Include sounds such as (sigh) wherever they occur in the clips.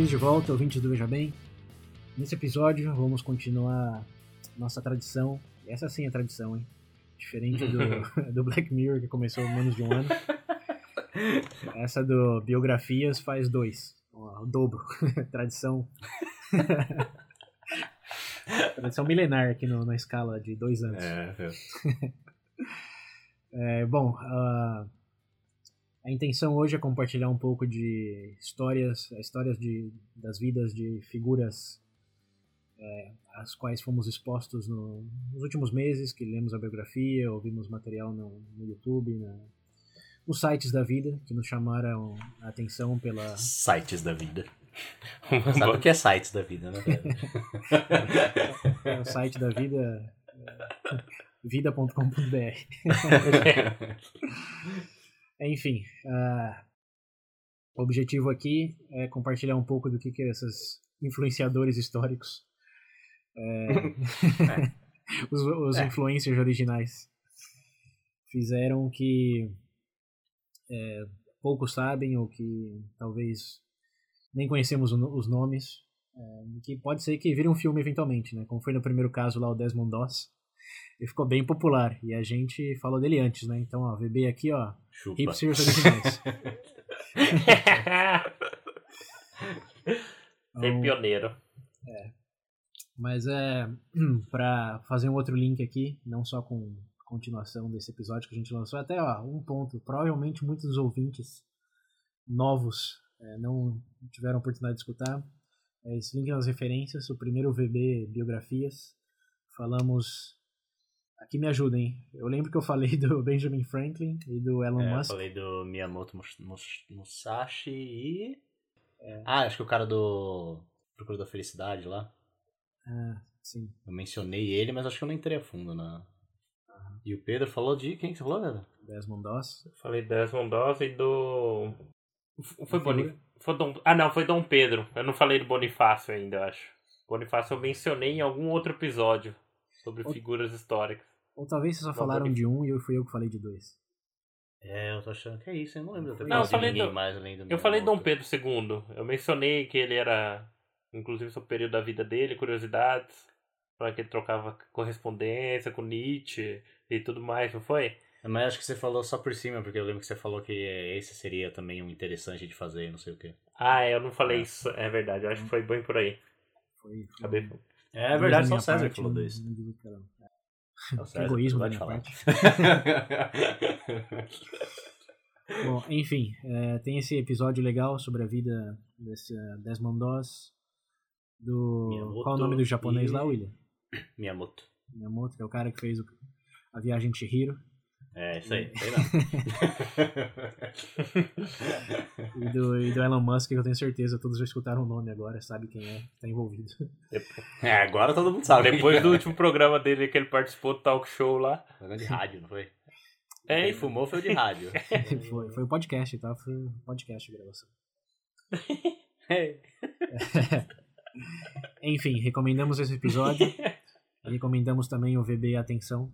Bem-vindos de volta, ouvintes do Veja Bem. Nesse episódio, vamos continuar nossa tradição. Essa sim é tradição, hein? Diferente do, (laughs) do Black Mirror, que começou há menos de um ano. (laughs) Essa do Biografias faz dois. O dobro. (laughs) tradição. tradição milenar aqui no, na escala de dois anos. É, é bom, uh, a intenção hoje é compartilhar um pouco de histórias, histórias de, das vidas de figuras é, às quais fomos expostos no, nos últimos meses, que lemos a biografia, ouvimos material no, no YouTube, na, nos sites da vida, que nos chamaram a atenção pela... Sites da vida. (laughs) Sabe o que é sites da vida, né? é, o site da vida é, (laughs) vida.com.br (laughs) Enfim, uh, o objetivo aqui é compartilhar um pouco do que, que esses influenciadores históricos é, (laughs) (laughs) os, os é. influencers originais fizeram que é, poucos sabem ou que talvez nem conhecemos os nomes, é, que pode ser que vire um filme eventualmente, né? Como foi no primeiro caso lá o Desmond Doss, ele ficou bem popular e a gente falou dele antes, né? Então, ó, VB aqui, ó, Chupa. hipsters originais. (laughs) Ser pioneiro. É. Mas é (clears throat) para fazer um outro link aqui, não só com continuação desse episódio que a gente lançou, até ó, um ponto. Provavelmente muitos dos ouvintes novos é, não tiveram oportunidade de escutar. É, esse link nas referências, o primeiro VB Biografias. Falamos. Aqui me ajudem. Eu lembro que eu falei do (laughs) Benjamin Franklin e do Elon é, Musk. Eu falei do Miyamoto Musashi e. É. Ah, acho que o cara do Procura da Felicidade lá. Ah, sim. Eu mencionei ele, mas acho que eu não entrei a fundo na. E o Pedro falou de. Quem que você falou, Pedro? Desmond Doss. Eu falei Desmond Doss e do. Foi Bonifácio. Foi Dom... Ah, não, foi Dom Pedro. Eu não falei do Bonifácio ainda, eu acho. Bonifácio eu mencionei em algum outro episódio sobre ou... figuras históricas. Ou talvez vocês só falaram de um e eu fui eu que falei de dois. É, eu tô achando que é isso, eu não lembro de não, eu falei do... mais além do Eu falei Dom Pedro II. Eu mencionei que ele era inclusive sobre o período da vida dele, curiosidades, para que ele trocava correspondência com Nietzsche e tudo mais, não foi? Mas acho que você falou só por cima, porque eu lembro que você falou que esse seria também um interessante de fazer, não sei o quê. Ah, eu não falei é. isso, é verdade, eu acho que foi bem por aí. Foi. foi. Acabei. É, é verdade, só o César que falou disso. É César, egoísmo da minha parte. Bom, enfim, é, tem esse episódio legal sobre a vida desse Desmond Doss, do. Miyamoto qual é o nome do japonês e... lá, William? Miyamoto. Miyamoto, que é o cara que fez o... a viagem de Chihiro. É, isso aí, sei e, do, e do Elon Musk, que eu tenho certeza, todos já escutaram o nome agora, sabe quem é, tá envolvido. É, agora todo mundo sabe. Depois do último programa dele que ele participou do talk show lá. Programa de rádio, não foi? É, Quem fumou foi o de rádio. (laughs) (laughs) foi, foi o podcast, tá? Foi o podcast de gravação. (laughs) é. Enfim, recomendamos esse episódio. recomendamos também o VB Atenção,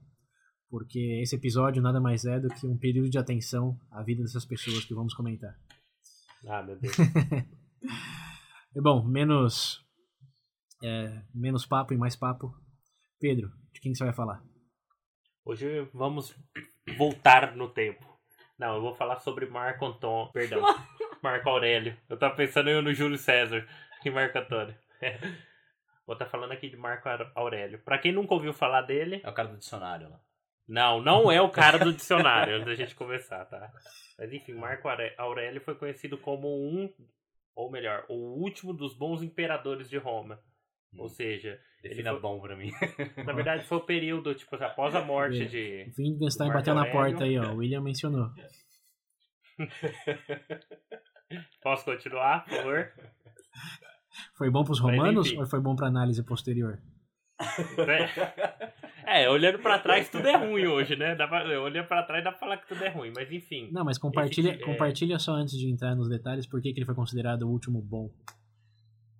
porque esse episódio nada mais é do que um período de atenção à vida dessas pessoas que vamos comentar. Ah, meu Deus. (laughs) e bom, menos, é, menos papo e mais papo. Pedro, de quem você vai falar? Hoje vamos voltar no tempo. Não, eu vou falar sobre Marco Antônio. Perdão. (laughs) Marco Aurélio. Eu tava pensando eu no Júlio César e Marco Antônio. (laughs) Vou estar tá falando aqui de Marco Aurélio. Para quem nunca ouviu falar dele. É o cara do dicionário lá. Não, não é o cara do dicionário, antes da gente começar, tá? Mas enfim, Marco Aurélio foi conhecido como um, ou melhor, o último dos bons imperadores de Roma. Hum. Ou seja. Defina foi... bom pra mim. Na verdade, foi o período, tipo, após a morte de. Wittgenstein bateu na porta aí, ó. O William mencionou. (laughs) Posso continuar, por favor? Foi bom pros romanos ou foi bom pra análise posterior? É, (laughs) (laughs) é olhando pra trás tudo é ruim hoje, né? Dá pra, olhando pra trás dá pra falar que tudo é ruim, mas enfim. Não, mas compartilha, esse, compartilha é... só antes de entrar nos detalhes por que, que ele foi considerado o último bom.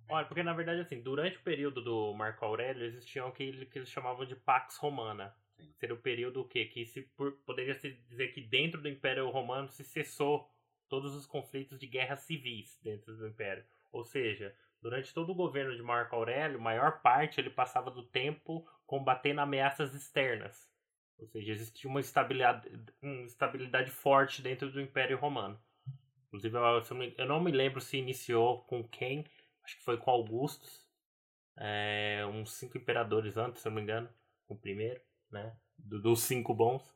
Olha, porque na verdade, assim, durante o período do Marco Aurélio existiam o que, que eles chamavam de Pax Romana. Seria o período o quê? Que se por, poderia se dizer que dentro do Império Romano se cessou todos os conflitos de guerras civis dentro do Império. Ou seja, durante todo o governo de Marco Aurélio, maior parte ele passava do tempo combatendo ameaças externas. Ou seja, existia uma estabilidade, uma estabilidade forte dentro do Império Romano. Inclusive, eu não me lembro se iniciou com quem, acho que foi com Augustus, é, uns cinco imperadores antes, se eu não me engano, o primeiro, né? Do, dos cinco bons.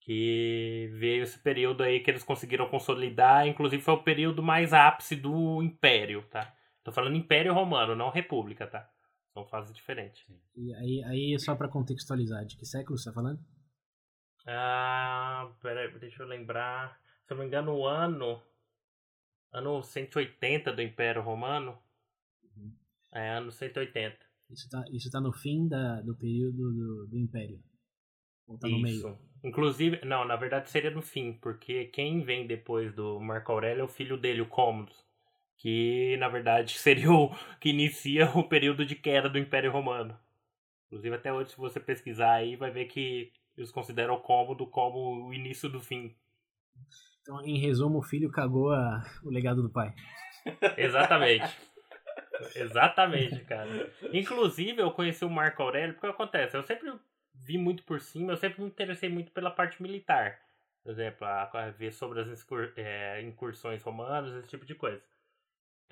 Que veio esse período aí que eles conseguiram consolidar, inclusive foi o período mais ápice do Império, tá? Tô falando Império Romano, não República, tá? São fases diferentes. E aí, aí só para contextualizar, de que século você tá falando? Ah, peraí, deixa eu lembrar. Se eu não me engano, o ano. Ano 180 do Império Romano. Uhum. É, ano 180. Isso tá, isso tá no fim da, do período do, do Império. Ou tá no isso. meio? Inclusive, não, na verdade seria no fim, porque quem vem depois do Marco Aurélio é o filho dele, o Commodus que na verdade (laughs) seria o que inicia o período de queda do Império Romano. Inclusive até hoje se você pesquisar aí vai ver que eles consideram o cômodo como o início do fim. Então, em resumo, o filho cagou a... o legado do pai. (laughs) Exatamente. Exatamente, cara. Inclusive, eu conheci o Marco Aurélio porque acontece, eu sempre vi muito por cima, eu sempre me interessei muito pela parte militar. Por exemplo, a, a ver sobre as é, incursões romanas, esse tipo de coisa.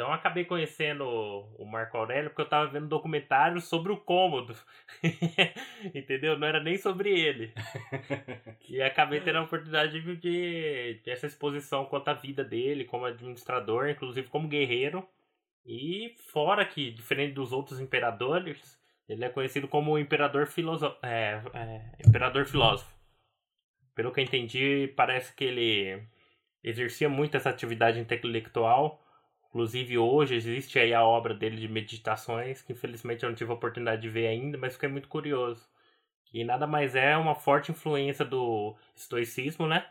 Então eu acabei conhecendo o Marco Aurélio porque eu tava vendo documentário sobre o cômodo. (laughs) Entendeu? Não era nem sobre ele. (laughs) e acabei tendo a oportunidade de, de, de essa exposição quanto à vida dele como administrador, inclusive como guerreiro. E fora que, diferente dos outros imperadores, ele é conhecido como imperador, filoso é, é, imperador filósofo. Pelo que eu entendi, parece que ele exercia muito essa atividade intelectual Inclusive hoje existe aí a obra dele de meditações, que infelizmente eu não tive a oportunidade de ver ainda, mas fiquei muito curioso. Que nada mais é uma forte influência do estoicismo, né?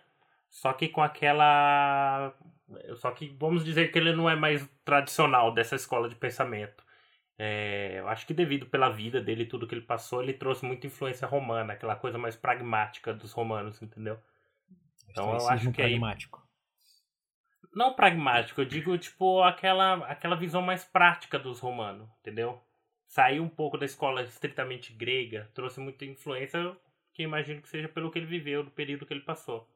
Só que com aquela. Só que vamos dizer que ele não é mais tradicional dessa escola de pensamento. É, eu acho que devido pela vida dele e tudo que ele passou, ele trouxe muita influência romana, aquela coisa mais pragmática dos romanos, entendeu? Então eu acho que pragmático. Não pragmático, eu digo, tipo, aquela, aquela visão mais prática dos romanos, entendeu? Saiu um pouco da escola estritamente grega, trouxe muita influência, que imagino que seja pelo que ele viveu, do período que ele passou.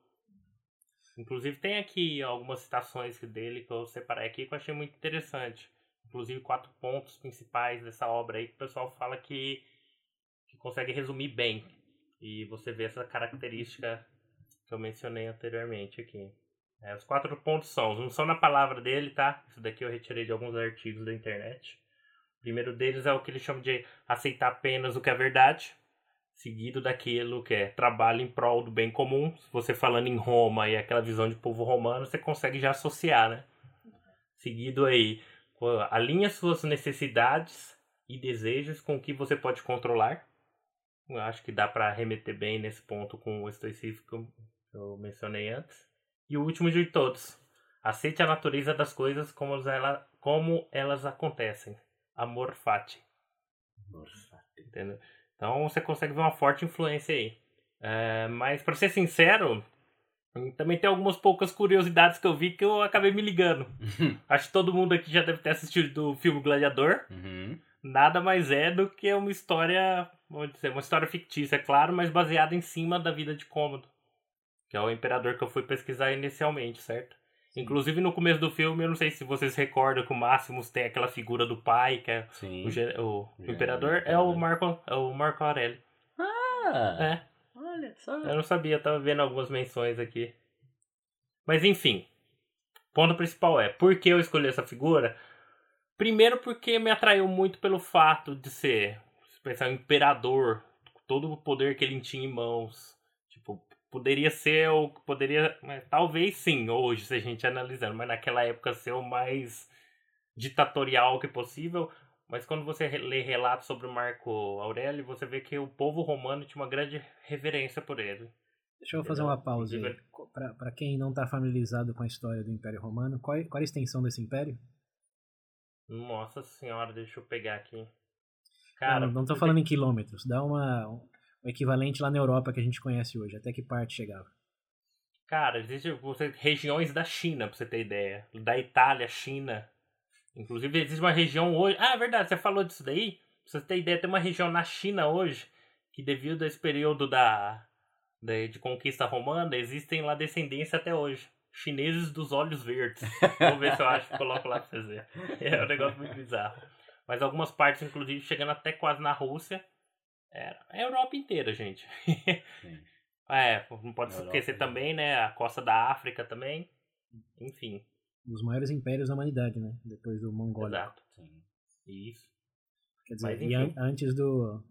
Inclusive tem aqui algumas citações dele que eu separei aqui que eu achei muito interessante. Inclusive quatro pontos principais dessa obra aí que o pessoal fala que, que consegue resumir bem. E você vê essa característica que eu mencionei anteriormente aqui. É, os quatro pontos são, não são na palavra dele, tá? Isso daqui eu retirei de alguns artigos da internet. O primeiro deles é o que ele chama de aceitar apenas o que é verdade, seguido daquilo que é trabalho em prol do bem comum. Você falando em Roma e aquela visão de povo romano, você consegue já associar, né? Seguido aí, alinha suas necessidades e desejos com o que você pode controlar. Eu acho que dá para remeter bem nesse ponto com o estoicismo que eu mencionei antes. E o último de todos. Aceite a natureza das coisas como, ela, como elas acontecem. Amor fati. Amor fati. Entendeu? Então você consegue ver uma forte influência aí. É, mas para ser sincero, também tem algumas poucas curiosidades que eu vi que eu acabei me ligando. (laughs) Acho que todo mundo aqui já deve ter assistido o filme Gladiador. Uhum. Nada mais é do que uma história, vamos dizer, uma história fictícia, é claro, mas baseada em cima da vida de Cômodo que é o imperador que eu fui pesquisar inicialmente, certo? Inclusive no começo do filme, eu não sei se vocês recordam que o Máximos tem aquela figura do pai, que é Sim. o, o, o imperador, é, o Marco, é o Marco Aurélio. Ah! É. Olha só. Eu não sabia, tava vendo algumas menções aqui. Mas enfim, ponto principal é, por que eu escolhi essa figura? Primeiro porque me atraiu muito pelo fato de ser, se pensar, um imperador, todo o poder que ele tinha em mãos, poderia ser o poderia, talvez sim, hoje se a gente analisando, mas naquela época ser o mais ditatorial que possível. Mas quando você lê relatos sobre o Marco Aurélio, você vê que o povo romano tinha uma grande reverência por ele. Deixa eu fazer uma pausa aí. Para quem não está familiarizado com a história do Império Romano, qual, qual a extensão desse império? Nossa senhora, deixa eu pegar aqui. Cara, não, não tô falando em quilômetros, dá uma, um equivalente lá na Europa que a gente conhece hoje, até que parte chegava. Cara, existem regiões da China, pra você ter ideia. Da Itália, China. Inclusive, existe uma região hoje. Ah, é verdade, você falou disso daí. Pra você ter ideia, tem uma região na China hoje que, devido a esse período da, de, de conquista romana, existem lá descendência até hoje. Chineses dos olhos verdes. Vou ver se eu acho que coloco lá pra verem. É um negócio muito bizarro. Mas algumas partes, inclusive, chegando até quase na Rússia. É a Europa inteira, gente. Sim. (laughs) É, não pode se esquecer também, né? A costa da África também. Enfim. Um dos maiores impérios da humanidade, né? Depois do Mongólia. Exato. Sim. Isso. Quer dizer, Mas, e an antes do,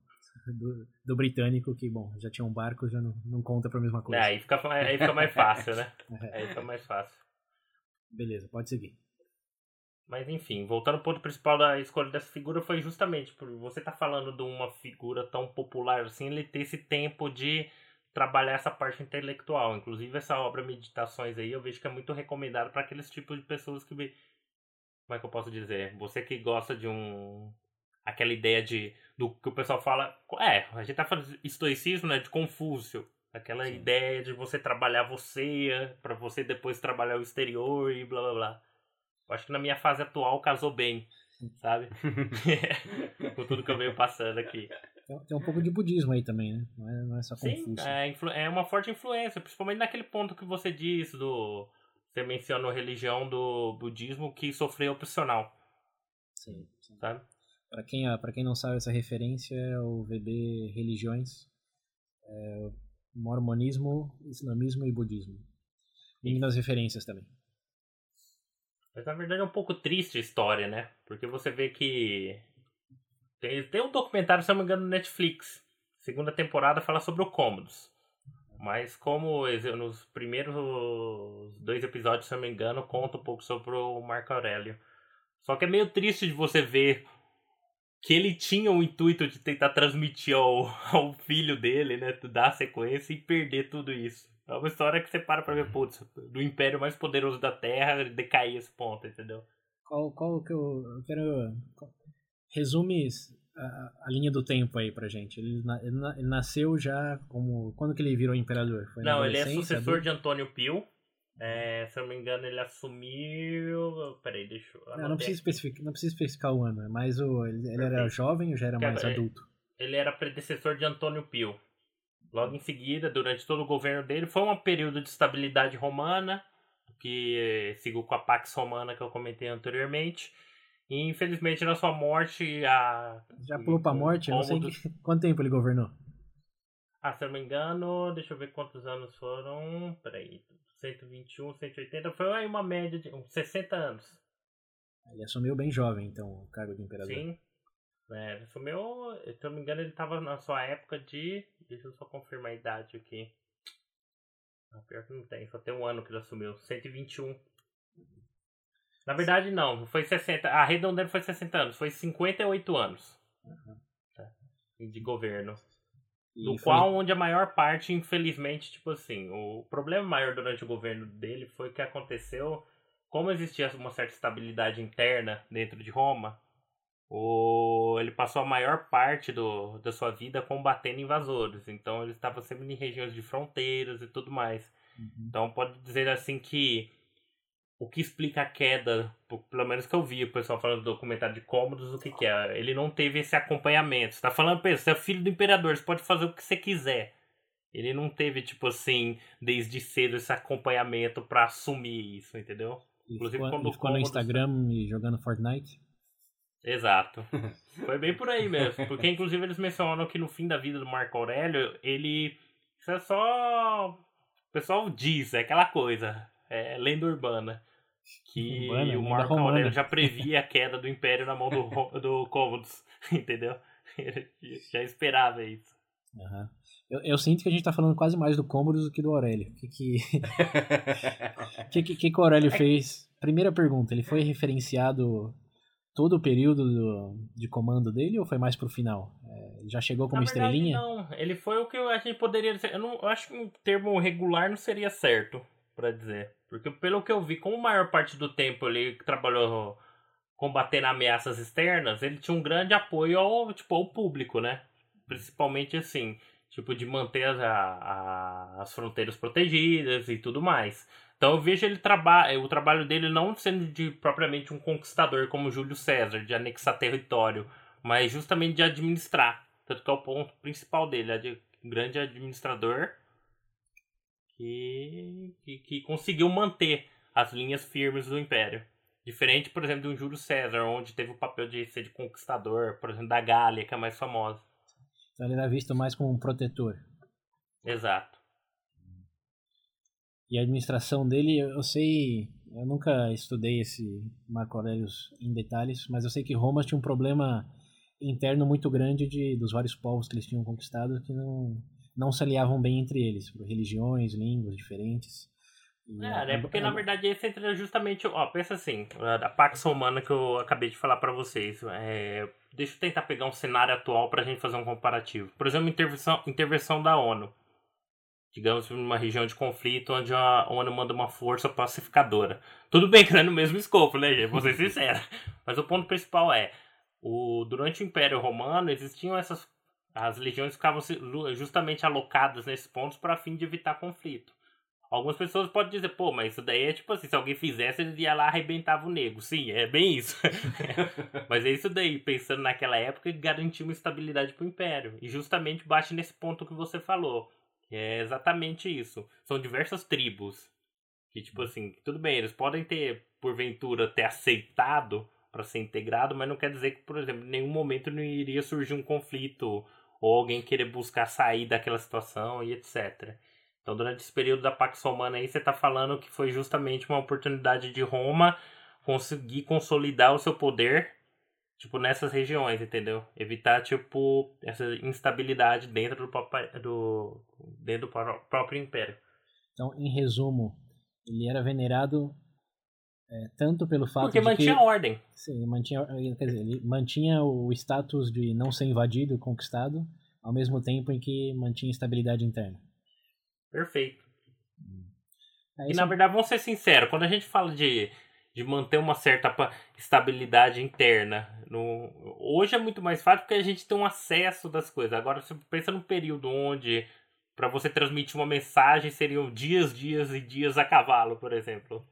do, do, britânico, que, bom, já tinha um barco, já não, não conta pra mesma coisa. É, aí fica, aí fica mais fácil, né? (laughs) É. Aí fica mais fácil. Beleza, pode seguir. Mas enfim, voltando ao ponto principal da escolha dessa figura foi justamente por você estar tá falando de uma figura tão popular assim, ele ter esse tempo de trabalhar essa parte intelectual. Inclusive essa obra Meditações aí, eu vejo que é muito recomendado para aqueles tipos de pessoas que como é que eu posso dizer? Você que gosta de um aquela ideia de do que o pessoal fala, é, a gente tá falando de estoicismo, né, de Confúcio, aquela Sim. ideia de você trabalhar você para você depois trabalhar o exterior e blá blá blá. Eu acho que na minha fase atual casou bem, sabe? (laughs) Com tudo que eu venho passando aqui. Tem um pouco de budismo aí também, né? Não é, não é só Sim, é, é uma forte influência, principalmente naquele ponto que você diz do. Você mencionou a religião do budismo que sofreu opcional. Sim, sim. Sabe? Para quem, pra quem não sabe essa referência, é o VB Religiões. É mormonismo, islamismo e budismo. E nas referências também. Mas na verdade é um pouco triste a história, né? Porque você vê que. Tem, tem um documentário, se não me engano, no Netflix. Segunda temporada fala sobre o Cômodos. Mas como nos primeiros dois episódios, se não me engano, conta um pouco sobre o Marco Aurélio. Só que é meio triste de você ver que ele tinha o intuito de tentar transmitir ao, (laughs) ao filho dele, né? Dar a sequência e perder tudo isso. É uma história que você para pra ver, putz, do império mais poderoso da Terra decair esse ponto, entendeu? Qual, qual que eu, eu quero... Resume a, a, linha do tempo aí pra gente. Ele, ele, ele, nasceu já como... Quando que ele virou imperador? Foi não, ele é sucessor de Antônio Pio. É, se eu não me engano, ele assumiu. Peraí, deixa eu. Não, não precisa, especificar, não precisa especificar o ano, mas o, ele, ele era jovem ou já era mais adulto? Ele era predecessor de Antônio Pio. Logo em seguida, durante todo o governo dele, foi um período de estabilidade romana, que seguiu com a Pax Romana que eu comentei anteriormente. E infelizmente na sua morte a. Já pulou pra morte? Eu não sei que... (laughs) quanto tempo ele governou. Ah, se eu não me engano, deixa eu ver quantos anos foram. Peraí, 121, 180, foi aí uma média de uns 60 anos. Ele assumiu bem jovem, então, o cargo de imperador. Sim. É, ele assumiu, se eu não me engano, ele estava na sua época de Deixa eu só confirmar a idade aqui. Ah, pior que não tem, só tem um ano que ele assumiu. 121. Na verdade, não, foi 60. A redondeza foi 60 anos, foi 58 anos uhum. tá? de governo. E do foi... qual, onde a maior parte, infelizmente, tipo assim, o problema maior durante o governo dele foi que aconteceu, como existia uma certa estabilidade interna dentro de Roma, o, ele passou a maior parte do, da sua vida combatendo invasores. Então ele estava sempre em regiões de fronteiras e tudo mais. Uhum. Então pode dizer assim que o que explica a queda, pelo menos que eu vi o pessoal falando do documentário de Cômodos, o que, que é? Ele não teve esse acompanhamento. Você tá falando, você é filho do imperador, você pode fazer o que você quiser. Ele não teve, tipo assim, desde cedo esse acompanhamento para assumir isso, entendeu? Inclusive ficou, quando ficou no Instagram jogando Fortnite? Exato. (laughs) Foi bem por aí mesmo. Porque, inclusive, eles mencionam que no fim da vida do Marco Aurélio, ele. Isso é só. O pessoal diz, é aquela coisa. É lenda urbana. Que urbana, o Marco Aurélio já previa a queda do Império na mão do, do Cômodos. (laughs) Entendeu? Ele já esperava isso. Uhum. Eu, eu, sinto que a gente tá falando quase mais do Cômodo do que do Aurélio. O que que... (laughs) que, que, que, que o Aurélio fez? Primeira pergunta, ele foi referenciado todo o período do, de comando dele ou foi mais pro final? É, já chegou como estrelinha? Não, ele foi o que a gente poderia dizer. Eu, não, eu acho que um termo regular não seria certo para dizer. Porque pelo que eu vi, como a maior parte do tempo ele trabalhou combatendo ameaças externas, ele tinha um grande apoio ao, tipo, ao público, né? Principalmente assim, tipo, de manter as, a, as fronteiras protegidas e tudo mais. Então eu vejo ele trabalha, o trabalho dele não sendo de propriamente um conquistador como Júlio César, de anexar território, mas justamente de administrar. Tanto que é o ponto principal dele, é de um grande administrador que, que, que conseguiu manter as linhas firmes do império. Diferente, por exemplo, de um Júlio César, onde teve o papel de ser de conquistador, por exemplo, da Gália, que é mais famosa. Então ele era visto mais como um protetor. Exato. E a administração dele, eu sei, eu nunca estudei esse Marco Aurélio em detalhes, mas eu sei que Roma tinha um problema interno muito grande de dos vários povos que eles tinham conquistado que não não se aliavam bem entre eles, por religiões, línguas diferentes. É, né? Porque na verdade esse entra justamente. Ó, pensa assim, a Pax Romana que eu acabei de falar para vocês. É, deixa eu tentar pegar um cenário atual pra gente fazer um comparativo. Por exemplo, intervenção, intervenção da ONU. Digamos, numa região de conflito onde a ONU manda uma força pacificadora. Tudo bem que não é no mesmo escopo, né, gente? Vou ser sincero. (laughs) Mas o ponto principal é: o, durante o Império Romano existiam essas. As legiões ficavam justamente alocadas nesses pontos para fim de evitar conflito. Algumas pessoas podem dizer, pô, mas isso daí é tipo assim, se alguém fizesse, ele ia lá arrebentava o nego. Sim, é bem isso. (laughs) mas é isso daí, pensando naquela época, garantir uma estabilidade pro Império. E justamente bate nesse ponto que você falou. É exatamente isso. São diversas tribos. Que, tipo assim, tudo bem, eles podem ter, porventura, ter aceitado para ser integrado, mas não quer dizer que, por exemplo, em nenhum momento não iria surgir um conflito ou alguém querer buscar sair daquela situação e etc. Então, durante esse período da Pax Romana aí, você está falando que foi justamente uma oportunidade de Roma conseguir consolidar o seu poder, tipo, nessas regiões, entendeu? Evitar, tipo, essa instabilidade dentro do, próprio, do, dentro do próprio império. Então, em resumo, ele era venerado é, tanto pelo fato Porque de mantinha que... ordem. Sim, mantinha, quer dizer, ele mantinha o status de não ser invadido, conquistado, ao mesmo tempo em que mantinha estabilidade interna. Perfeito. É e na verdade, vamos ser sinceros, quando a gente fala de, de manter uma certa estabilidade interna, no, hoje é muito mais fácil porque a gente tem um acesso das coisas. Agora, você pensa num período onde para você transmitir uma mensagem seriam dias, dias e dias a cavalo, por exemplo.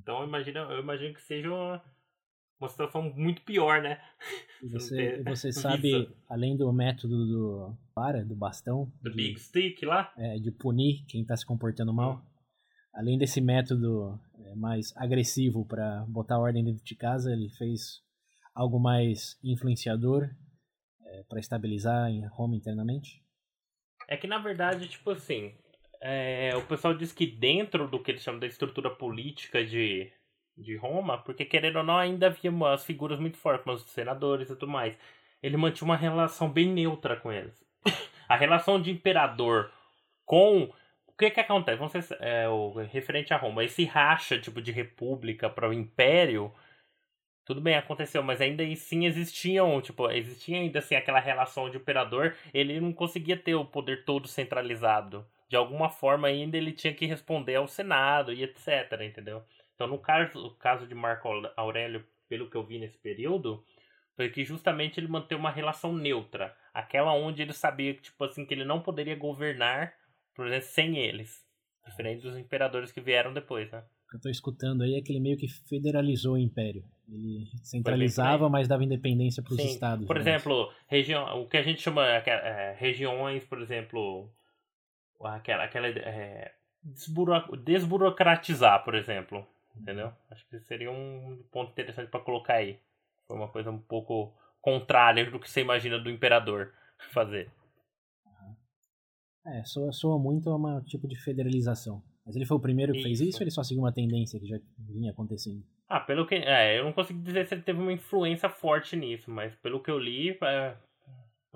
Então, eu imagino, eu imagino que seja uma, uma situação muito pior, né? (laughs) Você, você (laughs) sabe, além do método do para, do bastão, do de, Big Stick lá, é, de punir quem está se comportando mal, hum. Além desse método é, mais agressivo para botar ordem dentro de casa, ele fez algo mais influenciador é, para estabilizar em Roma internamente? É que na verdade, tipo assim, é, o pessoal diz que dentro do que eles chamam da estrutura política de de Roma, porque querendo ou não ainda havia umas figuras muito fortes, como os senadores e tudo mais. Ele mantinha uma relação bem neutra com eles. (coughs) A relação de imperador com que que acontece? Vamos ser, é, o referente a Roma, esse racha tipo de república para o império, tudo bem, aconteceu, mas ainda assim existiam, tipo, existia ainda assim aquela relação de imperador, ele não conseguia ter o poder todo centralizado. De alguma forma ainda ele tinha que responder ao Senado e etc, entendeu? Então, no caso, no caso de Marco Aurélio, pelo que eu vi nesse período, foi que justamente ele manteve uma relação neutra, aquela onde ele sabia que tipo assim que ele não poderia governar, por exemplo, sem eles, diferente dos imperadores que vieram depois, né? O que eu tô escutando aí é que ele meio que federalizou o império. Ele centralizava, mas dava independência para os estados. Por exemplo, região, o que a gente chama é, regiões, por exemplo, aquela, aquela é, desburocratizar, por exemplo. Entendeu? Acho que seria um ponto interessante para colocar aí. Foi uma coisa um pouco contrária do que você imagina do imperador (laughs) fazer. É, soa, soa muito a um tipo de federalização. Mas ele foi o primeiro que isso. fez isso ou ele só seguiu uma tendência que já vinha acontecendo? Ah, pelo que. É, eu não consigo dizer se ele teve uma influência forte nisso, mas pelo que eu li, é,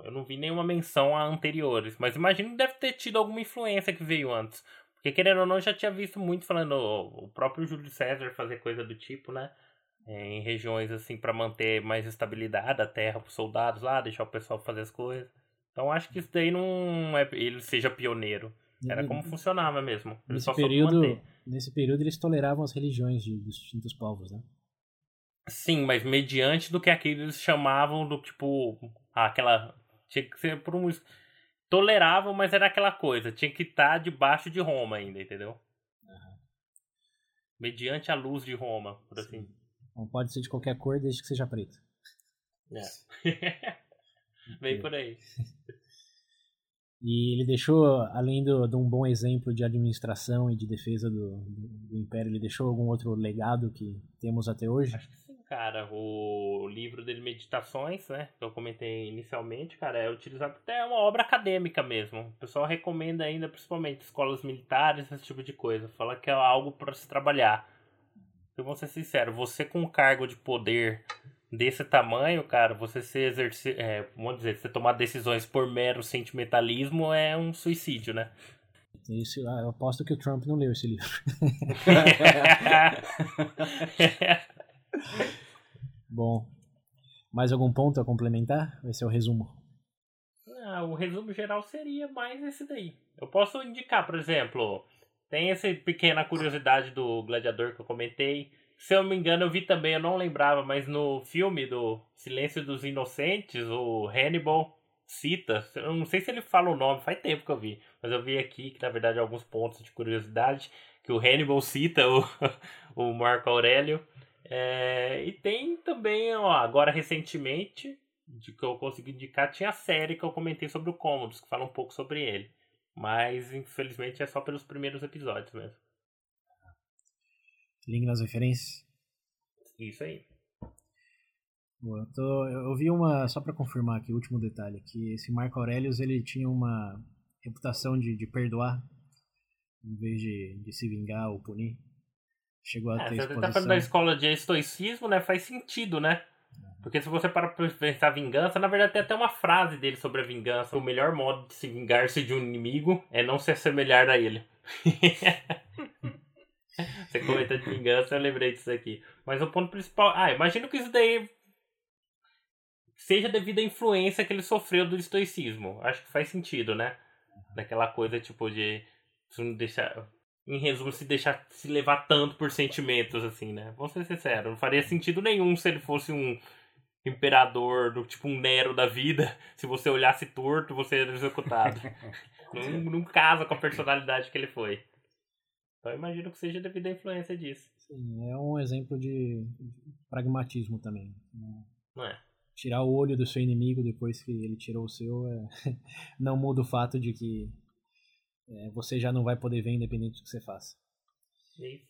Eu não vi nenhuma menção a anteriores, mas imagino que deve ter tido alguma influência que veio antes. Porque querendo ou não, eu já tinha visto muito falando o próprio Júlio César fazer coisa do tipo, né? É, em regiões assim para manter mais estabilidade da terra os soldados lá, deixar o pessoal fazer as coisas. Então acho que isso daí não é ele seja pioneiro. Era como funcionava mesmo. Ele nesse período, nesse período eles toleravam as religiões de, dos distintos povos, né? Sim, mas mediante do que aqueles chamavam do tipo aquela tinha que ser por um toleravam, mas era aquela coisa, tinha que estar tá debaixo de Roma ainda, entendeu? Uhum. Mediante a luz de Roma, por Sim. assim. Não pode ser de qualquer cor desde que seja preto. É. (laughs) Vem por aí. (laughs) E ele deixou, além do, de um bom exemplo de administração e de defesa do, do, do, Império, ele deixou algum outro legado que temos até hoje? Acho que sim, cara. O livro dele, Meditações, né, que eu comentei inicialmente, cara, é utilizado até uma obra acadêmica mesmo. O pessoal recomenda ainda, principalmente, escolas militares, esse tipo de coisa. Fala que é algo para se trabalhar. Eu vou ser sincero, você com cargo de poder desse tamanho, cara, você se exercer, é, vamos dizer, você tomar decisões por mero sentimentalismo é um suicídio, né? Isso, eu aposto que o Trump não leu esse livro. (laughs) Bom, mais algum ponto a complementar? Esse é o resumo. Ah, o resumo geral seria mais esse daí. Eu posso indicar, por exemplo, tem essa pequena curiosidade do gladiador que eu comentei. Se eu não me engano, eu vi também, eu não lembrava, mas no filme do Silêncio dos Inocentes, o Hannibal cita, eu não sei se ele fala o nome, faz tempo que eu vi, mas eu vi aqui que na verdade alguns pontos de curiosidade, que o Hannibal cita o, (laughs) o Marco Aurélio. É, e tem também, ó, agora recentemente, de que eu consegui indicar, tinha a série que eu comentei sobre o Commodus, que fala um pouco sobre ele. Mas infelizmente é só pelos primeiros episódios mesmo. Link nas referências? Isso aí. Boa, eu, tô, eu vi uma, só para confirmar aqui, o último detalhe, que esse Marco Aurelius ele tinha uma reputação de, de perdoar, em vez de, de se vingar ou punir. Chegou a é, ter Você tá falando da escola de estoicismo, né? Faz sentido, né? Porque se você para pra pensar vingança, na verdade tem até uma frase dele sobre a vingança. O melhor modo de se vingar-se de um inimigo é não se assemelhar a ele. (laughs) (laughs) Você comentou de vingança, eu lembrei disso aqui. Mas o ponto principal. Ah, imagino que isso daí seja devido à influência que ele sofreu do estoicismo. Acho que faz sentido, né? Daquela coisa tipo de. Não deixar. Em resumo, se deixar se levar tanto por sentimentos, assim, né? Vou ser sincero, não faria sentido nenhum se ele fosse um imperador, do tipo um Nero da vida. (laughs) Se você olhasse torto, você era executado. (laughs) não, não casa com a personalidade que ele foi. Então imagino que seja devido à influência disso. Sim, é um exemplo de pragmatismo também. Né? Não é? Tirar o olho do seu inimigo depois que ele tirou o seu é... (laughs) não muda o fato de que é, você já não vai poder ver independente do que você faça. Isso.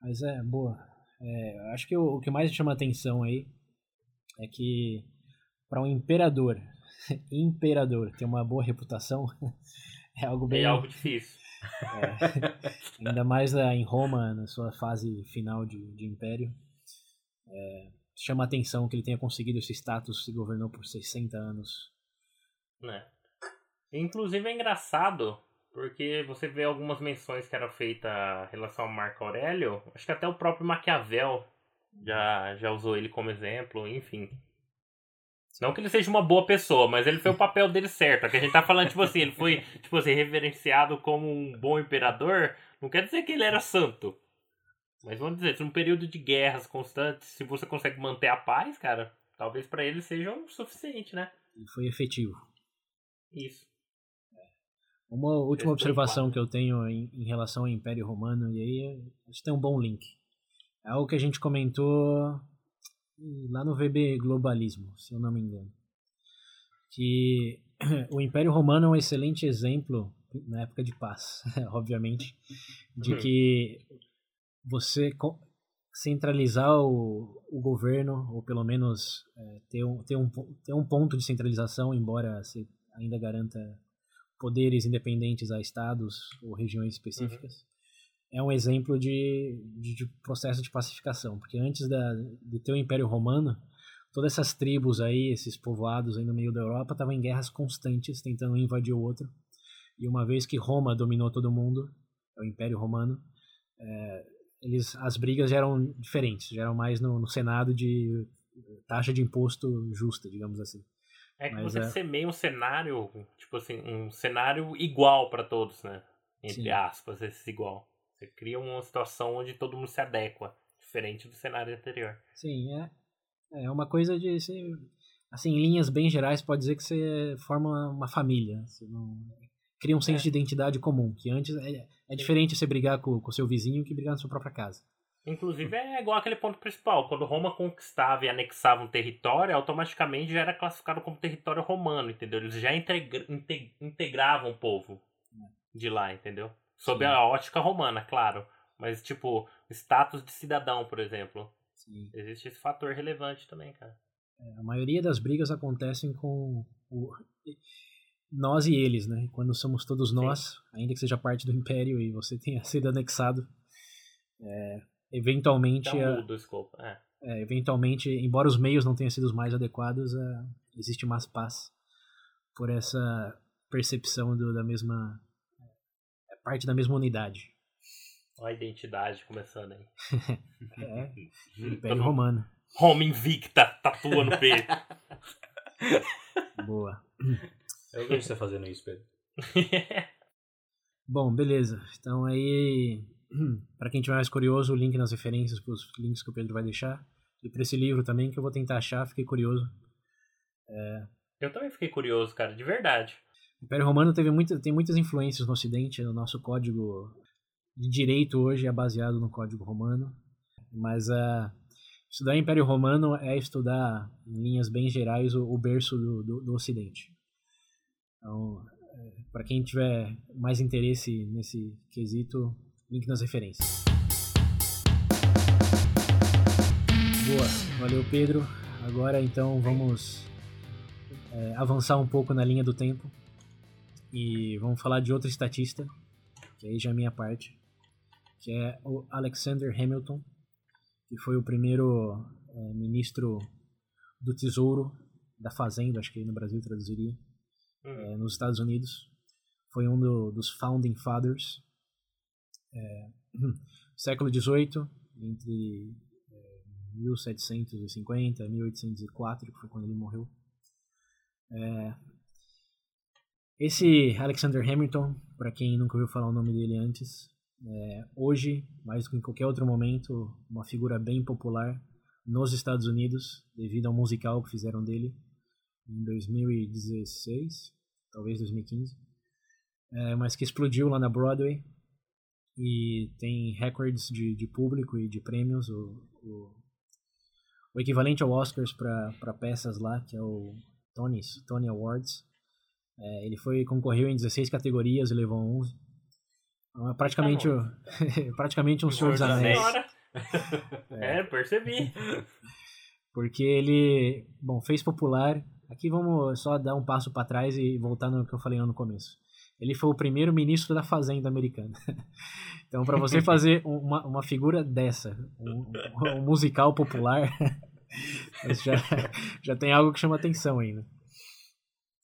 Mas é, boa. É, acho que o, o que mais chama atenção aí é que para um imperador, (laughs) imperador ter uma boa reputação (laughs) é algo bem. É algo difícil. É, (laughs) ainda mais uh, em Roma, na sua fase final de, de império. É, chama atenção que ele tenha conseguido esse status e governou por 60 anos. É. Inclusive é engraçado, porque você vê algumas menções que eram feitas em relação ao Marco Aurélio, acho que até o próprio Maquiavel já, já usou ele como exemplo, enfim. Não que ele seja uma boa pessoa, mas ele fez o papel dele certo. É que a gente tá falando, tipo assim, ele foi, (laughs) tipo assim, reverenciado como um bom imperador, não quer dizer que ele era santo. Mas vamos dizer, num período de guerras constantes, se você consegue manter a paz, cara, talvez para ele seja o suficiente, né? E foi efetivo. Isso. Uma última observação que eu tenho em, em, relação ao Império Romano, e aí a gente tem um bom link. É algo que a gente comentou lá no VB Globalismo, se eu não me engano. Que (clears throat) o Império Romano é um excelente exemplo, na época de paz, (laughs) obviamente, de uhum. que você centralizar o, o governo, ou pelo menos é, ter, um, ter, um, ter um ponto de centralização, embora se ainda garanta poderes independentes a estados ou regiões específicas, uhum é um exemplo de, de, de, processo de pacificação, porque antes da, de ter o Império Romano, todas essas tribos aí, esses povoados aí no meio da Europa, estavam em guerras constantes, tentando invadir o outro. E uma vez que Roma dominou todo mundo, o Império Romano, é, eles, as brigas já eram diferentes, já eram mais no, no Senado de taxa de imposto justa, digamos assim. É que Mas você é... semeia um cenário, tipo assim, um cenário igual para todos, né? Entre Sim. aspas, esse igual. Você cria uma situação onde todo mundo se adequa, diferente do cenário anterior. Sim, é. É uma coisa de. Você, assim, em linhas bem gerais, pode dizer que você forma uma família. Você não, cria um senso é. de identidade comum, que antes é, é diferente você brigar com o seu vizinho que brigar na sua própria casa. Inclusive é igual aquele ponto principal. Quando Roma conquistava e anexava um território, automaticamente já era classificado como território romano, entendeu? Eles já integra integravam o povo de lá, entendeu? Sob a ótica romana, claro. Mas, tipo, status de cidadão, por exemplo. Sim. Existe esse fator relevante também, cara. É, a maioria das brigas acontecem com o... nós e eles, né? Quando somos todos nós, Sim. ainda que seja parte do império e você tenha sido anexado, é, eventualmente. Então, muda o escopo. É. É, eventualmente, embora os meios não tenham sido os mais adequados, é, existe mais paz por essa percepção do, da mesma. Parte da mesma unidade. Olha a identidade começando aí. (laughs) é, (laughs) Império Romano. Roma invicta, tatua no peito. (laughs) Boa. Eu vejo você fazendo isso, Pedro. Bom, beleza. Então aí (clears throat) para quem tiver mais curioso, o link nas referências os links que o Pedro vai deixar. E para esse livro também, que eu vou tentar achar, fiquei curioso. É... Eu também fiquei curioso, cara, de verdade. O Império Romano teve muita, tem muitas influências no Ocidente, no nosso código de direito hoje é baseado no código romano. Mas uh, estudar Império Romano é estudar, em linhas bem gerais, o, o berço do, do, do Ocidente. Então, é, para quem tiver mais interesse nesse quesito, Link nas referências. Boa, valeu Pedro. Agora então vamos é, avançar um pouco na linha do tempo e vamos falar de outro estatista, que aí já é a minha parte, que é o Alexander Hamilton, que foi o primeiro é, ministro do Tesouro, da Fazenda, acho que aí no Brasil traduziria, uhum. é, nos Estados Unidos. Foi um do, dos Founding Fathers é, (clears throat) século XVIII, entre é, 1750 e 1804, que foi quando ele morreu. É, esse Alexander Hamilton, para quem nunca ouviu falar o nome dele antes, é, hoje, mais do que em qualquer outro momento, uma figura bem popular nos Estados Unidos, devido ao musical que fizeram dele em 2016, talvez 2015, é, mas que explodiu lá na Broadway e tem recordes de, de público e de prêmios. O, o, o equivalente ao Oscars para peças lá, que é o Tony's, Tony Awards. É, ele foi concorreu em 16 categorias e levou 11. Então, é praticamente, tá o, (laughs) praticamente um Senhor dos Anéis. (laughs) É. é, percebi. Porque ele, bom, fez popular. Aqui vamos só dar um passo para trás e voltar no que eu falei no começo. Ele foi o primeiro ministro da Fazenda americana. (laughs) Então, para você fazer uma, uma figura dessa, um, um musical popular, já, já tem algo que chama atenção ainda.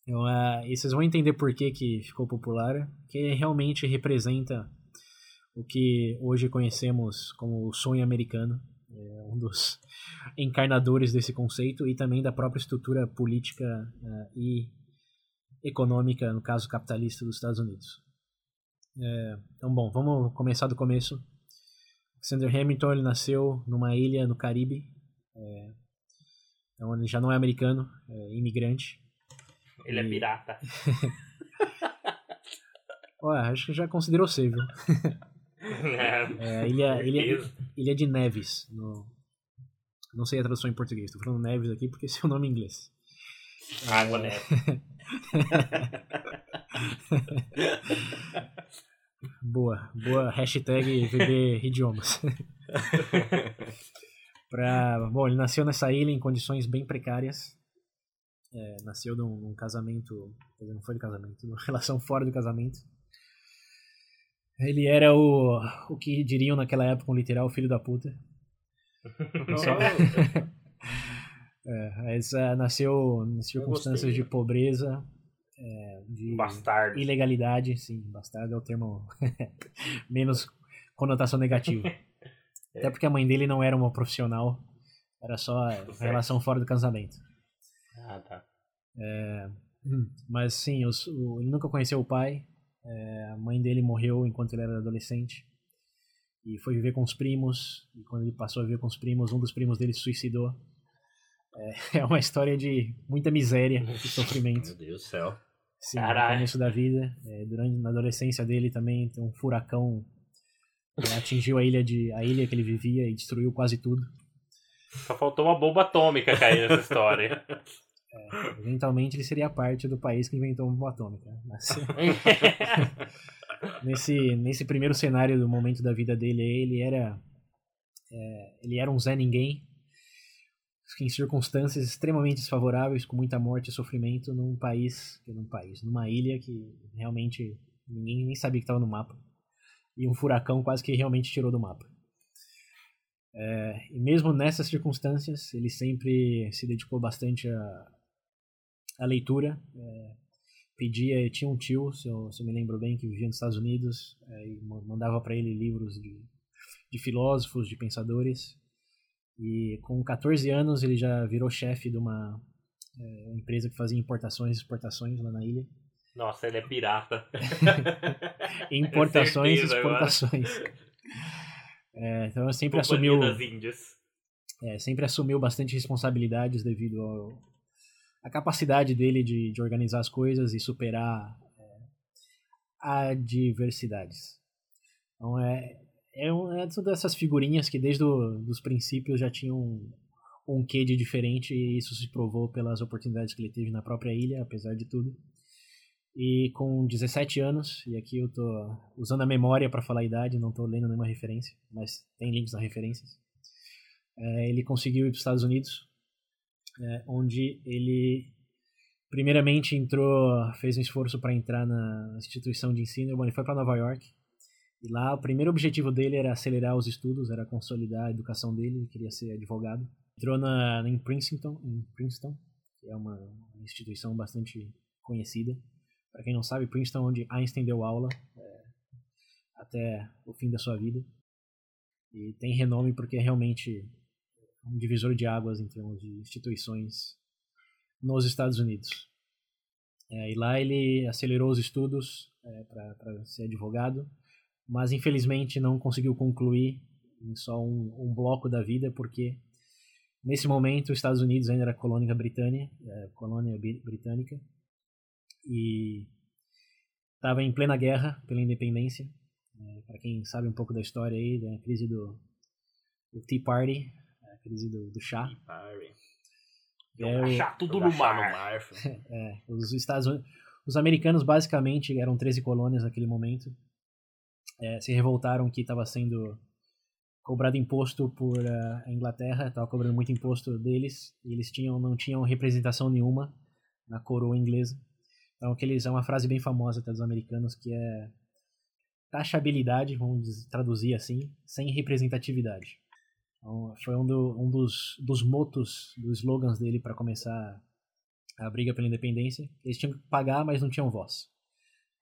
Então, uh, e vocês vão entender por que, que ficou popular, que realmente representa o que hoje conhecemos como o sonho americano, é um dos (laughs) encarnadores desse conceito e também da própria estrutura política uh, e econômica, no caso capitalista dos Estados Unidos. É, então, bom, vamos começar do começo. Alexander Hamilton ele nasceu numa ilha no Caribe. É, então ele já não é americano, é imigrante. Ele é e... é pirata. (laughs) Ué, acho que já considerou ser, viu? (laughs) é, ilha, ilha, ilha de Neves. No... Não sei a tradução em português, estou falando Neves aqui porque (laughs) esse é o nome em inglês. Água é... boa, boa hashtag VB Idiomas. pra, bom, ele nasceu nessa ilha em condições bem precárias. É, nasceu num, num casamento, não foi de casamento, numa (laughs) relação fora do casamento. Ele era o, o que diriam naquela época um literal filho da puta. (laughs) (laughs) É, uh, nasceu em circunstâncias de pobreza, é, de bastardo. ilegalidade, sim, bastardo é o termo menos conotação negativa. é. Até porque a mãe dele não era uma profissional, era só relação fora do casamento. Ah, tá. É, mas sim, os, o, ele nunca conheceu o pai, é, a mãe dele morreu enquanto ele era adolescente e foi viver com os primos. E quando ele passou a viver com os primos, um dos primos dele se suicidou. É, (laughs) é uma história de muita miséria e sofrimento. Meu Deus do céu. Sim, Caralho. no começo da vida. É, durante na adolescência dele também, um furacão é, atingiu a ilha, de, a ilha que ele vivia e destruiu quase tudo. Só faltou uma bomba atômica cair nessa história. (laughs) É, eventualmente ele seria parte do país que inventou uma bomba atômica. Mas... (laughs) nesse, nesse primeiro cenário do momento da vida dele, ele era é, ele era um Zé Ninguém, em circunstâncias extremamente desfavoráveis, com muita morte e sofrimento, num país, num país, numa ilha que realmente ninguém nem sabia que estava no mapa, e um furacão quase que realmente tirou do mapa. É, e mesmo nessas circunstâncias, ele sempre se dedicou bastante à, à leitura. É, pedia, tinha um tio, se eu, se eu me lembro bem, que vivia nos Estados Unidos, é, e mandava para ele livros de, de filósofos, de pensadores. E com 14 anos ele já virou chefe de uma é, empresa que fazia importações e exportações lá na ilha. Nossa, ele é pirata. (laughs) importações e exportações. É, então sempre Companhia assumiu. Das Índias. É, sempre assumiu bastante responsabilidades devido ao, a capacidade dele de, de organizar as coisas e superar é, adversidades. Então é, é, um, é uma dessas figurinhas que desde os princípios já tinham um, um quê de diferente e isso se provou pelas oportunidades que ele teve na própria ilha, apesar de tudo. E com 17 anos, e aqui eu tô usando a memória para falar a idade, não tô lendo nenhuma referência, mas tem links nas referências. É, ele conseguiu ir para os Estados Unidos é, onde ele primeiramente entrou, fez um esforço para entrar na instituição de ensino. Ele foi para Nova York e lá o primeiro objetivo dele era acelerar os estudos, era consolidar a educação dele. Ele queria ser advogado. Entrou na, em Princeton, em Princeton, que é uma instituição bastante conhecida. Para quem não sabe, Princeton, onde Einstein deu aula é, até o fim da sua vida. E tem renome porque é realmente um divisor de águas em termos de instituições nos Estados Unidos. É, e lá ele acelerou os estudos é, para ser advogado, mas infelizmente não conseguiu concluir em só um, um, bloco da vida, porque nesse momento os Estados Unidos ainda era colônia britânica, é, colônia britânica e estava em plena guerra pela independência. É, para quem sabe um pouco da história aí, da crise do, do Tea Party, crise do, do chá. É, chá tudo no mar. no mar. (laughs) é, os Estados Unidos, os americanos basicamente eram 13 colônias naquele momento. É, se revoltaram que estava sendo cobrado imposto por uh, a Inglaterra, estava cobrando muito imposto deles, e eles tinham não tinham representação nenhuma na coroa inglesa. Então aqueles é uma frase bem famosa dos americanos que é taxabilidade, vamos traduzir assim, sem representatividade. Então, foi um, do, um dos, dos motos, dos slogans dele para começar a briga pela independência. Eles tinham que pagar, mas não tinham voz.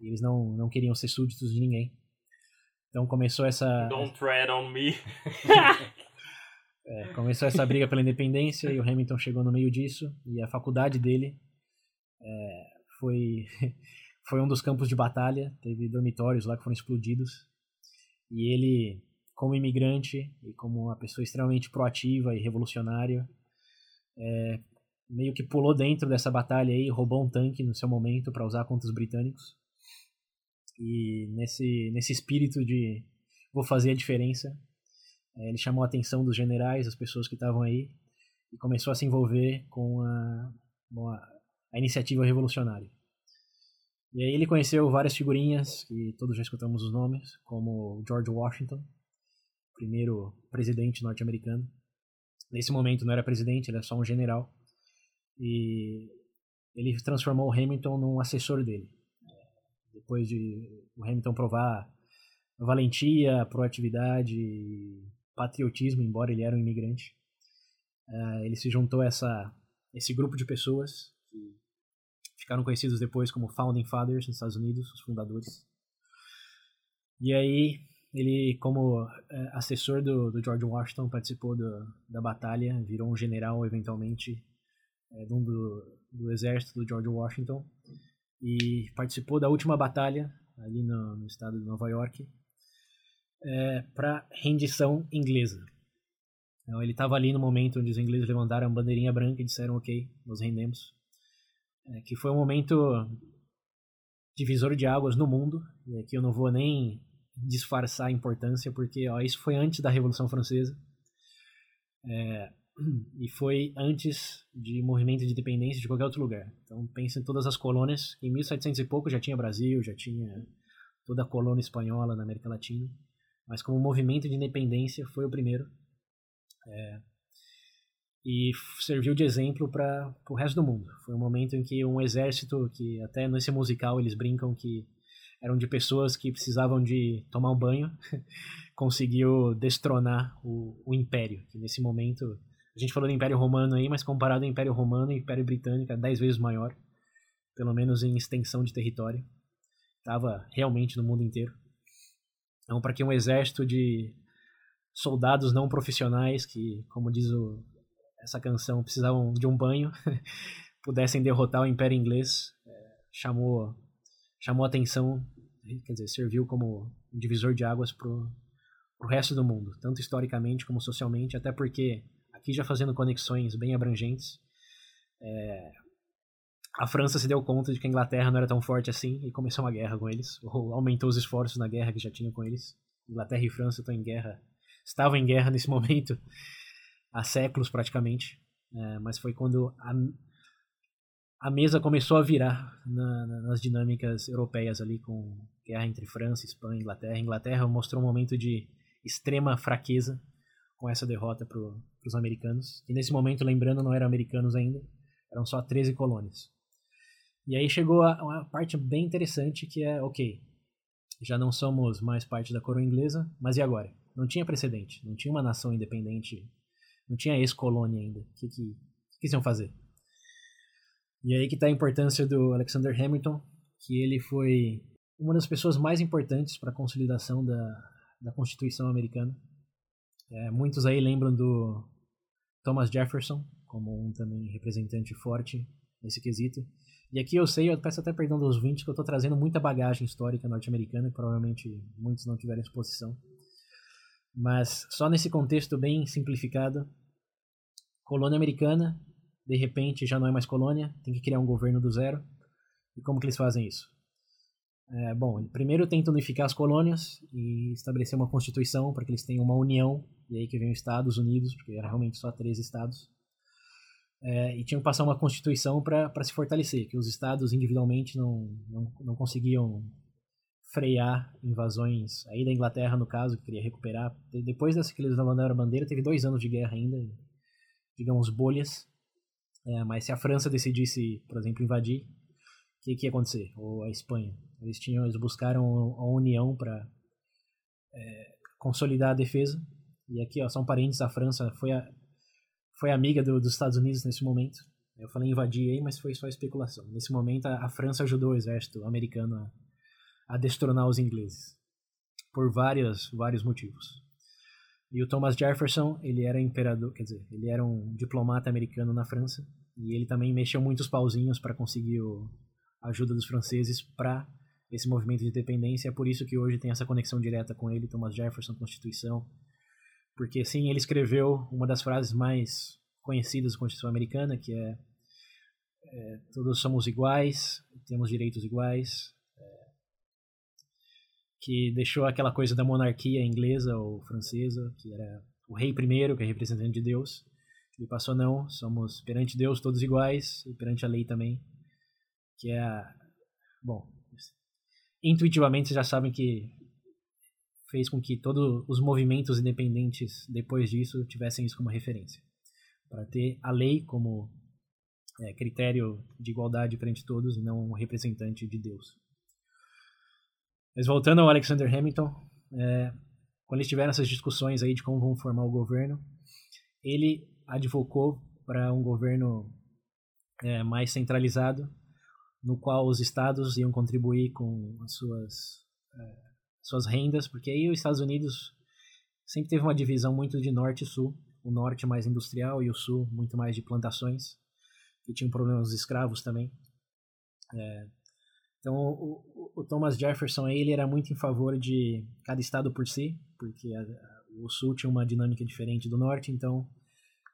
Eles não, não queriam ser súditos de ninguém. Então começou essa. Don't tread on me. (laughs) é, começou essa briga pela independência e o Hamilton chegou no meio disso. E a faculdade dele é, foi, (laughs) foi um dos campos de batalha. Teve dormitórios lá que foram explodidos. E ele como imigrante e como uma pessoa extremamente proativa e revolucionária, é, meio que pulou dentro dessa batalha aí, roubou um tanque no seu momento para usar contra os britânicos. E nesse, nesse espírito de vou fazer a diferença, é, ele chamou a atenção dos generais, das pessoas que estavam aí, e começou a se envolver com a, a, a iniciativa revolucionária. E aí ele conheceu várias figurinhas, que todos já escutamos os nomes, como George Washington, primeiro presidente norte-americano. Nesse momento não era presidente, ele era só um general. E ele transformou o Hamilton num assessor dele. Depois de o Hamilton provar valentia, proatividade, patriotismo, embora ele era um imigrante. Uh, ele se juntou a essa, esse grupo de pessoas que ficaram conhecidos depois como Founding Fathers nos Estados Unidos, os fundadores. E aí ele, como é, assessor do, do, George Washington, participou do, da batalha, virou um general eventualmente é, do, do exército do George Washington e participou da última batalha ali no, no estado de Nova York é, para rendição inglesa. Então, ele estava ali no momento onde os ingleses levantaram a bandeirinha branca e disseram ok, nos rendemos. É, que foi um momento divisor de águas no mundo, e aqui eu não vou nem disfarçar a importância, porque ó, isso foi antes da Revolução Francesa. É, (clears throat) e foi antes de movimento de independência de qualquer outro lugar. Então pense em todas as colônias. Em 1700 e pouco já tinha Brasil, já tinha toda a colônia espanhola na América Latina. Mas como movimento de independência foi o primeiro. É, e serviu de exemplo para o resto do mundo. Foi um momento em que um exército, que até nesse musical eles brincam que eram de pessoas que precisavam de tomar um banho, (laughs) conseguiu destronar o, o Império, que nesse momento, a gente falou do Império Romano aí, mas comparado ao Império Romano e Império Britânico, é dez vezes maior, pelo menos em extensão de território, estava realmente no mundo inteiro. Então, para que um exército de soldados não profissionais, que, como diz o, essa canção, precisavam de um banho, (laughs) pudessem derrotar o Império Inglês, é, chamou chamou atenção, quer dizer, serviu como divisor de águas para o resto do mundo, tanto historicamente como socialmente, até porque, aqui já fazendo conexões bem abrangentes, é, a França se deu conta de que a Inglaterra não era tão forte assim e começou uma guerra com eles, ou aumentou os esforços na guerra que já tinha com eles. Inglaterra e França estão em guerra, estavam em guerra nesse (laughs) momento há séculos praticamente, é, mas foi quando a, a mesa começou a virar na, na, nas dinâmicas europeias ali com guerra entre França, Espanha, Inglaterra. A Inglaterra mostrou um momento de extrema fraqueza com essa derrota para os americanos. E nesse momento, lembrando, não eram americanos ainda, eram só 13 colônias. E aí chegou a, uma parte bem interessante que é, ok, já não somos mais parte da coroa inglesa, mas e agora? Não tinha precedente, não tinha uma nação independente, não tinha ex-colônia ainda. O que, que, que, que iam fazer? E aí que está a importância do Alexander Hamilton, que ele foi uma das pessoas mais importantes para a consolidação da, da Constituição americana. É, muitos aí lembram do Thomas Jefferson como um também representante forte nesse quesito. E aqui eu sei, eu peço até perdão dos 20, que eu estou trazendo muita bagagem histórica norte-americana, que provavelmente muitos não tiveram exposição. Mas só nesse contexto bem simplificado, colônia americana de repente já não é mais colônia, tem que criar um governo do zero. E como que eles fazem isso? É, bom, primeiro tentam unificar as colônias e estabelecer uma constituição para que eles tenham uma união, e aí que vem os Estados Unidos, porque era realmente só três estados. É, e tinham que passar uma constituição para se fortalecer, que os estados individualmente não, não, não conseguiam frear invasões, aí da Inglaterra no caso, que queria recuperar. Depois dessa que eles levantaram a bandeira, teve dois anos de guerra ainda, digamos bolhas, é, mas se a França decidisse, por exemplo, invadir, que, que ia acontecer? Ou a Espanha? Eles tinham, eles buscaram a união para é, consolidar a defesa. E aqui, ó, são parentes. A França foi a, foi amiga do, dos Estados Unidos nesse momento. Eu falei invadir aí, mas foi só especulação. Nesse momento, a, a França ajudou o exército americano a, a destronar os ingleses por vários vários motivos. E o Thomas Jefferson, ele era imperador, quer dizer, ele era um diplomata americano na França, e ele também mexeu muitos pauzinhos para conseguir o, ajuda dos franceses para esse movimento de independência. É por isso que hoje tem essa conexão direta com ele, Thomas Jefferson, Constituição. Porque, sim, ele escreveu uma das frases mais conhecidas da Constituição Americana, que é, é todos somos iguais, temos direitos iguais, que deixou aquela coisa da monarquia inglesa ou francesa, que era o rei primeiro, que é representante de Deus. Ele passou, não, somos perante Deus todos iguais e perante a lei também, que é a... Bom, intuitivamente vocês já sabem que fez com que todos os movimentos independentes depois disso tivessem isso como referência. Para ter a lei como é, critério de igualdade perante todos e não um representante de Deus. Mas voltando ao Alexander Hamilton, é, quando eles tiveram essas discussões aí de como vão formar o governo, ele advocou para um governo é, mais centralizado, no qual os estados iam contribuir com as suas, é, suas rendas, porque aí os Estados Unidos sempre teve uma divisão muito de norte e sul, o norte mais industrial e o sul muito mais de plantações, que tinham problemas escravos também. É, então o, o, Thomas Jefferson ele era muito em favor de cada estado por si, porque a, a, o sul tinha uma dinâmica diferente do norte, então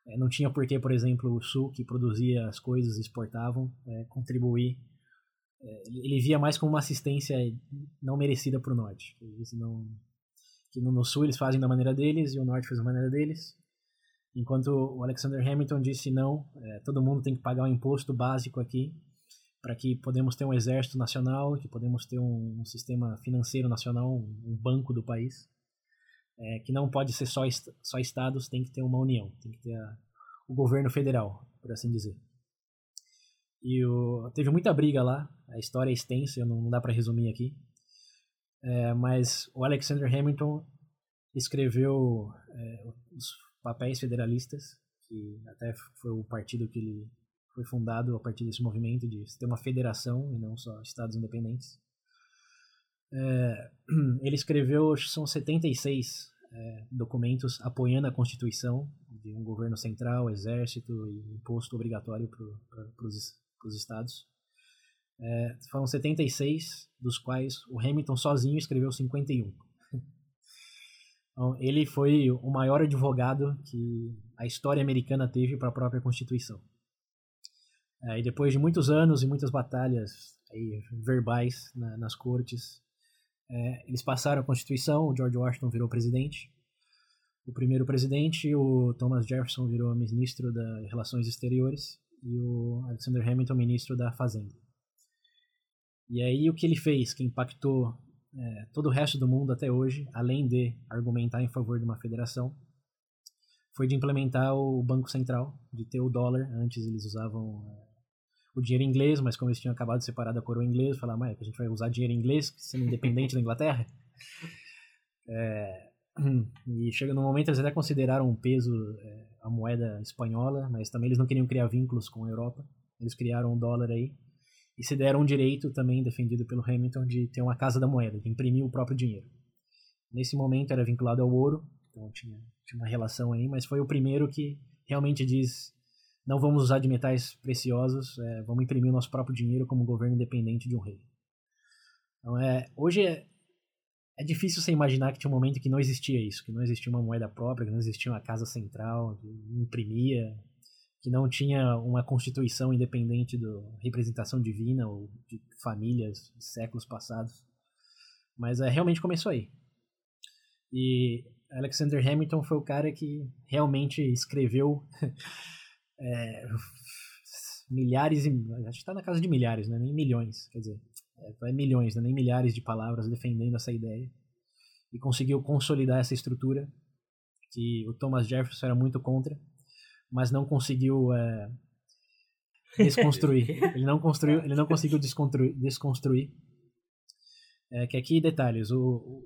é, não tinha por que, por exemplo, o sul que produzia as coisas exportavam é, contribuir. É, ele via mais como uma assistência não merecida para o norte. Eles não, que no, sul eles fazem da maneira deles e o norte faz da maneira deles. Enquanto o Alexander Hamilton disse não, é, todo mundo tem que pagar um imposto básico aqui para que podemos ter um exército nacional, que podemos ter um, um sistema financeiro nacional, um, banco do país, é, que não pode ser só, só estados, tem que ter uma união, tem que ter a, o governo federal, por assim dizer. E o, teve muita briga lá, a história é extensa, não, não dá para resumir aqui, é, mas o Alexander Hamilton escreveu é, os papéis federalistas, que até foi o partido que ele foi fundado a partir desse movimento de ter uma federação e não só estados independentes. É, (clears throat) ele escreveu, são 76 é, documentos apoiando a Constituição de um governo central, exército e imposto obrigatório para os estados. É, foram 76, dos quais o Hamilton sozinho escreveu 51. (laughs) Então, ele foi o maior advogado que a história americana teve para a própria Constituição. É, e depois de muitos anos e muitas batalhas aí, verbais na, nas cortes, é, eles passaram a Constituição, o George Washington virou presidente. O primeiro presidente, o Thomas Jefferson, virou ministro das Relações Exteriores e o Alexander Hamilton, ministro da Fazenda. E aí o que ele fez, que impactou é, todo o resto do mundo até hoje, além de argumentar em favor de uma federação, foi de implementar o Banco Central, de ter o dólar. Antes eles usavam é, o dinheiro inglês, mas como eles tinham acabado de separar da coroa inglesa, falaram, mas a gente vai usar dinheiro inglês, sendo independente da Inglaterra? (laughs) É, e chega no momento eles até consideraram um peso é, a moeda espanhola, mas também eles não queriam criar vínculos com a Europa. Eles criaram o dólar aí e se deram um direito também defendido pelo Hamilton de ter uma casa da moeda, de imprimir o próprio dinheiro. Nesse momento era vinculado ao ouro, então tinha, tinha uma relação aí, mas foi o primeiro que realmente diz não vamos usar de metais preciosos, é, vamos imprimir o nosso próprio dinheiro como governo independente de um rei. Então, é, hoje é, é difícil você imaginar que tinha um momento que não existia isso, que não existia uma moeda própria, que não existia uma casa central que imprimia, que não tinha uma constituição independente da representação divina ou de famílias de séculos passados. Mas é, realmente começou aí. E Alexander Hamilton foi o cara que realmente escreveu (laughs) é, milhares e. Acho que está na casa de milhares, né? nem milhões, quer dizer, é, milhões, né? nem milhares de palavras defendendo essa ideia. E conseguiu consolidar essa estrutura que o Thomas Jefferson era muito contra mas não conseguiu é, (laughs) desconstruir. ele não construiu, ele não conseguiu desconstruir. desconstruir. É, que aqui detalhes, o,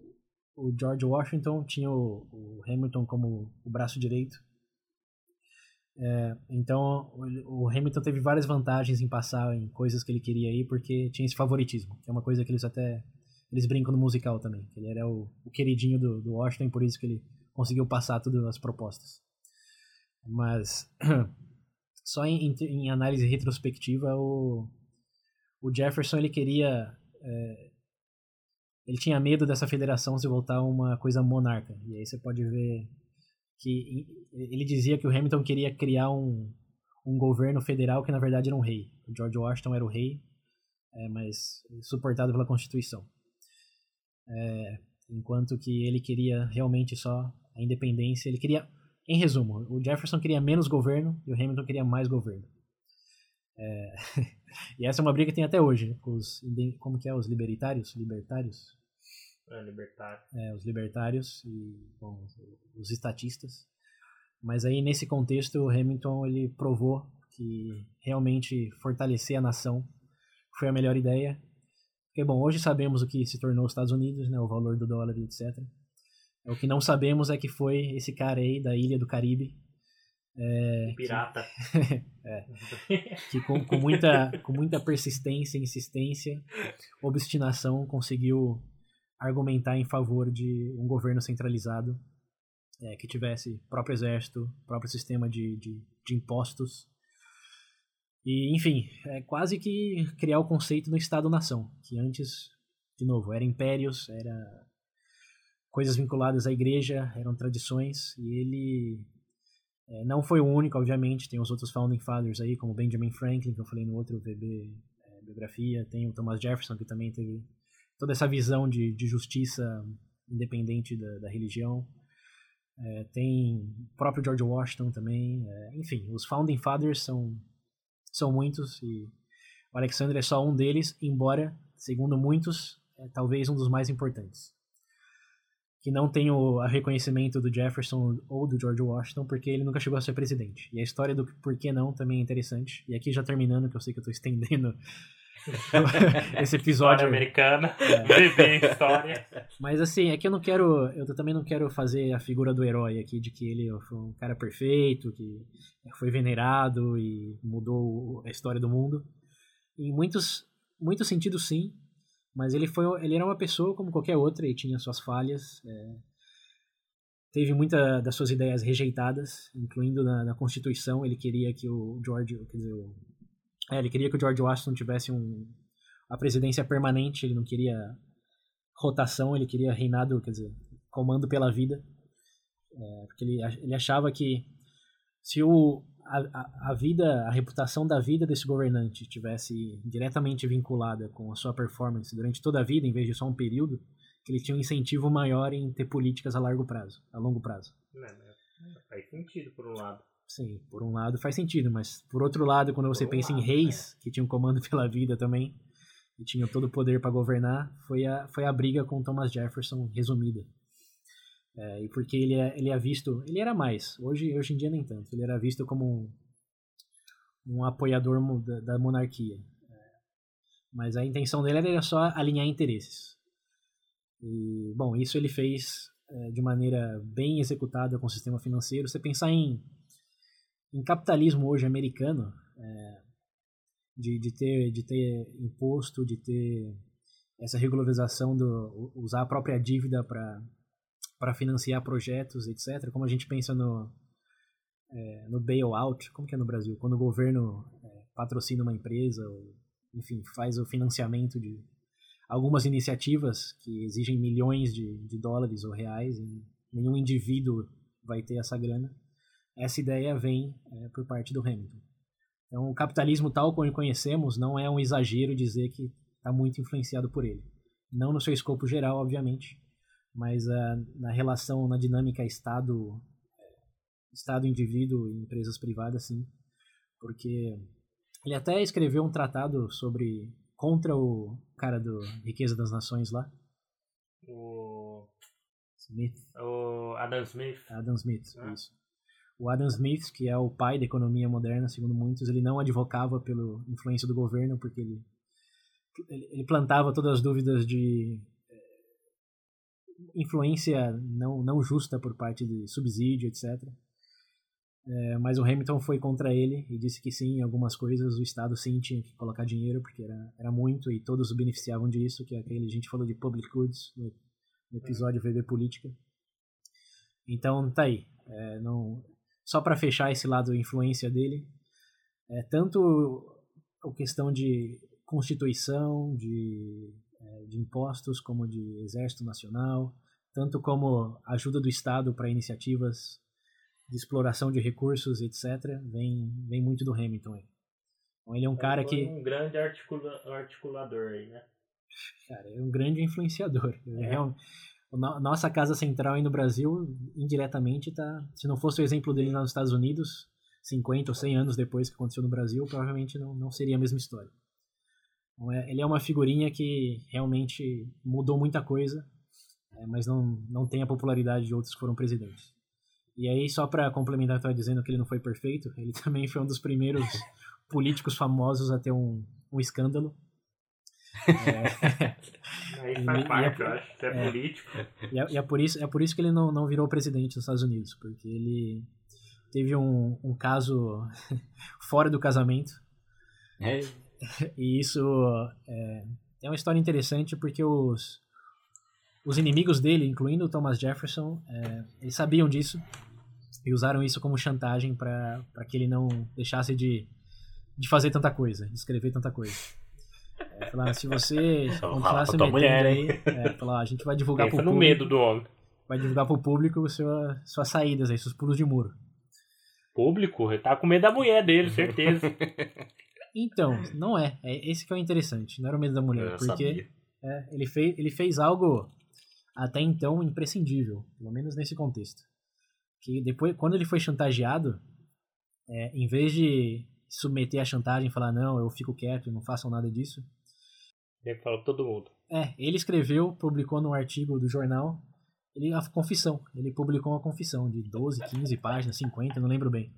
o George Washington tinha o, o Hamilton como o braço direito. É, então o, Hamilton teve várias vantagens em passar em coisas que ele queria aí porque tinha esse favoritismo, que é uma coisa que eles até eles brincam no musical também. Ele era o, o queridinho do, do Washington, por isso que ele conseguiu passar todas as propostas. Mas (clears throat) só em, em, análise retrospectiva, o, o Jefferson ele queria. É, ele tinha medo dessa federação se voltar uma coisa monarca. E aí você pode ver que ele dizia que o Hamilton queria criar um, um governo federal que na verdade era um rei. O George Washington era o rei, é, mas suportado pela Constituição. É, enquanto que ele queria realmente só a independência, ele queria em resumo, o Jefferson queria menos governo e o Hamilton queria mais governo. É... (laughs) e essa é uma briga que tem até hoje, né? com os, como que é, os libertários? Libertários? É, libertário. É, os libertários e bom, os estatistas. Mas aí, nesse contexto, o Hamilton ele provou que realmente fortalecer a nação foi a melhor ideia. Porque, bom, hoje sabemos o que se tornou os Estados Unidos, né, o valor do dólar e etc. O que não sabemos é que foi esse cara aí da ilha do Caribe É, Pirata. Que, (laughs) é, que com, com, muita, com muita persistência, insistência, obstinação, conseguiu argumentar em favor de um governo centralizado é, que tivesse próprio exército, próprio sistema de, de, de impostos. E, enfim, é quase que criar o conceito do Estado-nação, que antes, de novo, era impérios, era coisas vinculadas à igreja, eram tradições, e ele é, não foi o único, obviamente, tem os outros Founding Fathers aí, como Benjamin Franklin, que eu falei no outro VB é, biografia, tem o Thomas Jefferson, que também teve toda essa visão de, de justiça independente da, da religião. É, tem o próprio George Washington também. É, enfim, os Founding Fathers são, são muitos e o Alexander é só um deles, embora, segundo muitos, é talvez um dos mais importantes que não tem o reconhecimento do Jefferson ou do George Washington, porque ele nunca chegou a ser presidente. E a história do por que não também é interessante. E aqui já terminando, que eu sei que eu estou (laughs) estendendo (laughs) esse episódio. História americana, (laughs) é. história. Mas assim, é que eu não quero. Eu também não quero fazer a figura do herói aqui, de que ele foi um cara perfeito, que foi venerado e mudou a história do mundo. Em muitos, muitos sentidos, sim. Mas ele foi, ele era uma pessoa como qualquer outra e tinha suas falhas. É, teve muita das suas ideias rejeitadas, incluindo na, na, Constituição. Ele queria que o George, quer dizer, o, é, ele queria que o George Washington tivesse um, a presidência permanente. Ele não queria rotação, ele queria reinado, quer dizer, comando pela vida. É, porque ele, ele achava que se o a, a, vida, a reputação da vida desse governante tivesse diretamente vinculada com a sua performance durante toda a vida, em vez de só um período, que ele tinha um incentivo maior em ter políticas a largo prazo, a longo prazo. Não, não, faz sentido por um lado. Sim, por um lado faz sentido, mas por outro lado, quando você por pensa lado, em reis, que tinham comando (laughs) pela vida também, e tinham todo o poder para governar, foi a, foi a briga com Thomas Jefferson resumida. É, e porque ele é, ele é visto, ele era mais, hoje, hoje em dia nem tanto, ele era visto como um, um apoiador da, da monarquia. É, mas a intenção dele era só alinhar interesses. E, bom, isso ele fez é, de maneira bem executada com o sistema financeiro. Você pensar em, em capitalismo hoje americano, é, de, de, ter, de ter imposto, de ter essa regularização, do, usar a própria dívida para financiar projetos, etc. Como a gente pensa no, é, no bailout, como que é no Brasil? Quando o governo é, patrocina uma empresa, ou, enfim, faz o financiamento de algumas iniciativas que exigem milhões de, de dólares ou reais, e nenhum indivíduo vai ter essa grana. Essa ideia vem é, por parte do Hamilton. Então, o capitalismo tal como conhecemos não é um exagero dizer que está muito influenciado por ele. Não no seu escopo geral, obviamente, mas uh, na relação, na dinâmica Estado, Estado indivíduo e empresas privadas, sim, porque ele até escreveu um tratado sobre contra o cara do Riqueza das Nações lá. O Smith. O Adam Smith. Adam Smith, ah. isso. O Adam Smith, que é o pai da economia moderna, segundo muitos, ele não advocava pela influência do governo, porque ele, ele plantava todas as dúvidas de influência não, não justa por parte de subsídio, etc. É, mas o Hamilton foi contra ele e disse que sim, em algumas coisas o Estado sim tinha que colocar dinheiro, porque era, era muito e todos beneficiavam disso, que é aquele, a gente falou de public goods no, no episódio VB Política. Então tá aí. É, não, só para fechar esse lado influência dele, é, tanto a questão de constituição, de é, de impostos, como de Exército Nacional, tanto como ajuda do Estado para iniciativas de exploração de recursos, etc., vem, vem muito do Hamilton aí. Então ele é um cara que. um grande articula, articulador aí, né? Cara, é um grande influenciador. É. É um, nossa casa central aí no Brasil, indiretamente, tá. Se não fosse o exemplo dele nos Estados Unidos, 50 ou 100 anos depois que aconteceu no Brasil, provavelmente não, não seria a mesma história. Então, é, ele é uma figurinha que realmente mudou muita coisa, é, mas não, não tem a popularidade de outros que foram presidentes. E aí, só para complementar, estava dizendo que ele não foi perfeito, ele (laughs) também foi um dos primeiros políticos famosos a ter um, um escândalo. É, aí faz parte, é, eu acho, é, é político. E, é, e é, por isso, é por isso que ele não, não virou presidente dos Estados Unidos, porque ele teve um, um caso (laughs) fora do casamento. É, E isso é, é uma história interessante porque os, os inimigos dele, incluindo o Thomas Jefferson, é, eles sabiam disso e usaram isso como chantagem para que ele não deixasse de, de fazer tanta coisa, de escrever tanta coisa. Falaram, se você (laughs) continuar se metendo mulher, aí, (laughs) é, falaram, a gente vai divulgar pro Pensa no público, medo do homem. vai divulgar pro público sua, suas saídas aí, seus pulos de muro. Público, ele tá com medo da mulher dele, (laughs) certeza. Então, não é. é esse que é o interessante. Não era o medo da mulher. Eu porque é, ele, fez, ele fez algo até então imprescindível. Pelo menos nesse contexto. Que depois, quando ele foi chantageado, é, em vez de submeter a chantagem e falar, não, eu fico quieto, não façam nada disso. Ele falou pra todo mundo. É, ele escreveu, publicou num artigo do jornal, ele, a confissão. Ele publicou uma confissão de 12, 15 páginas, 50, não lembro bem.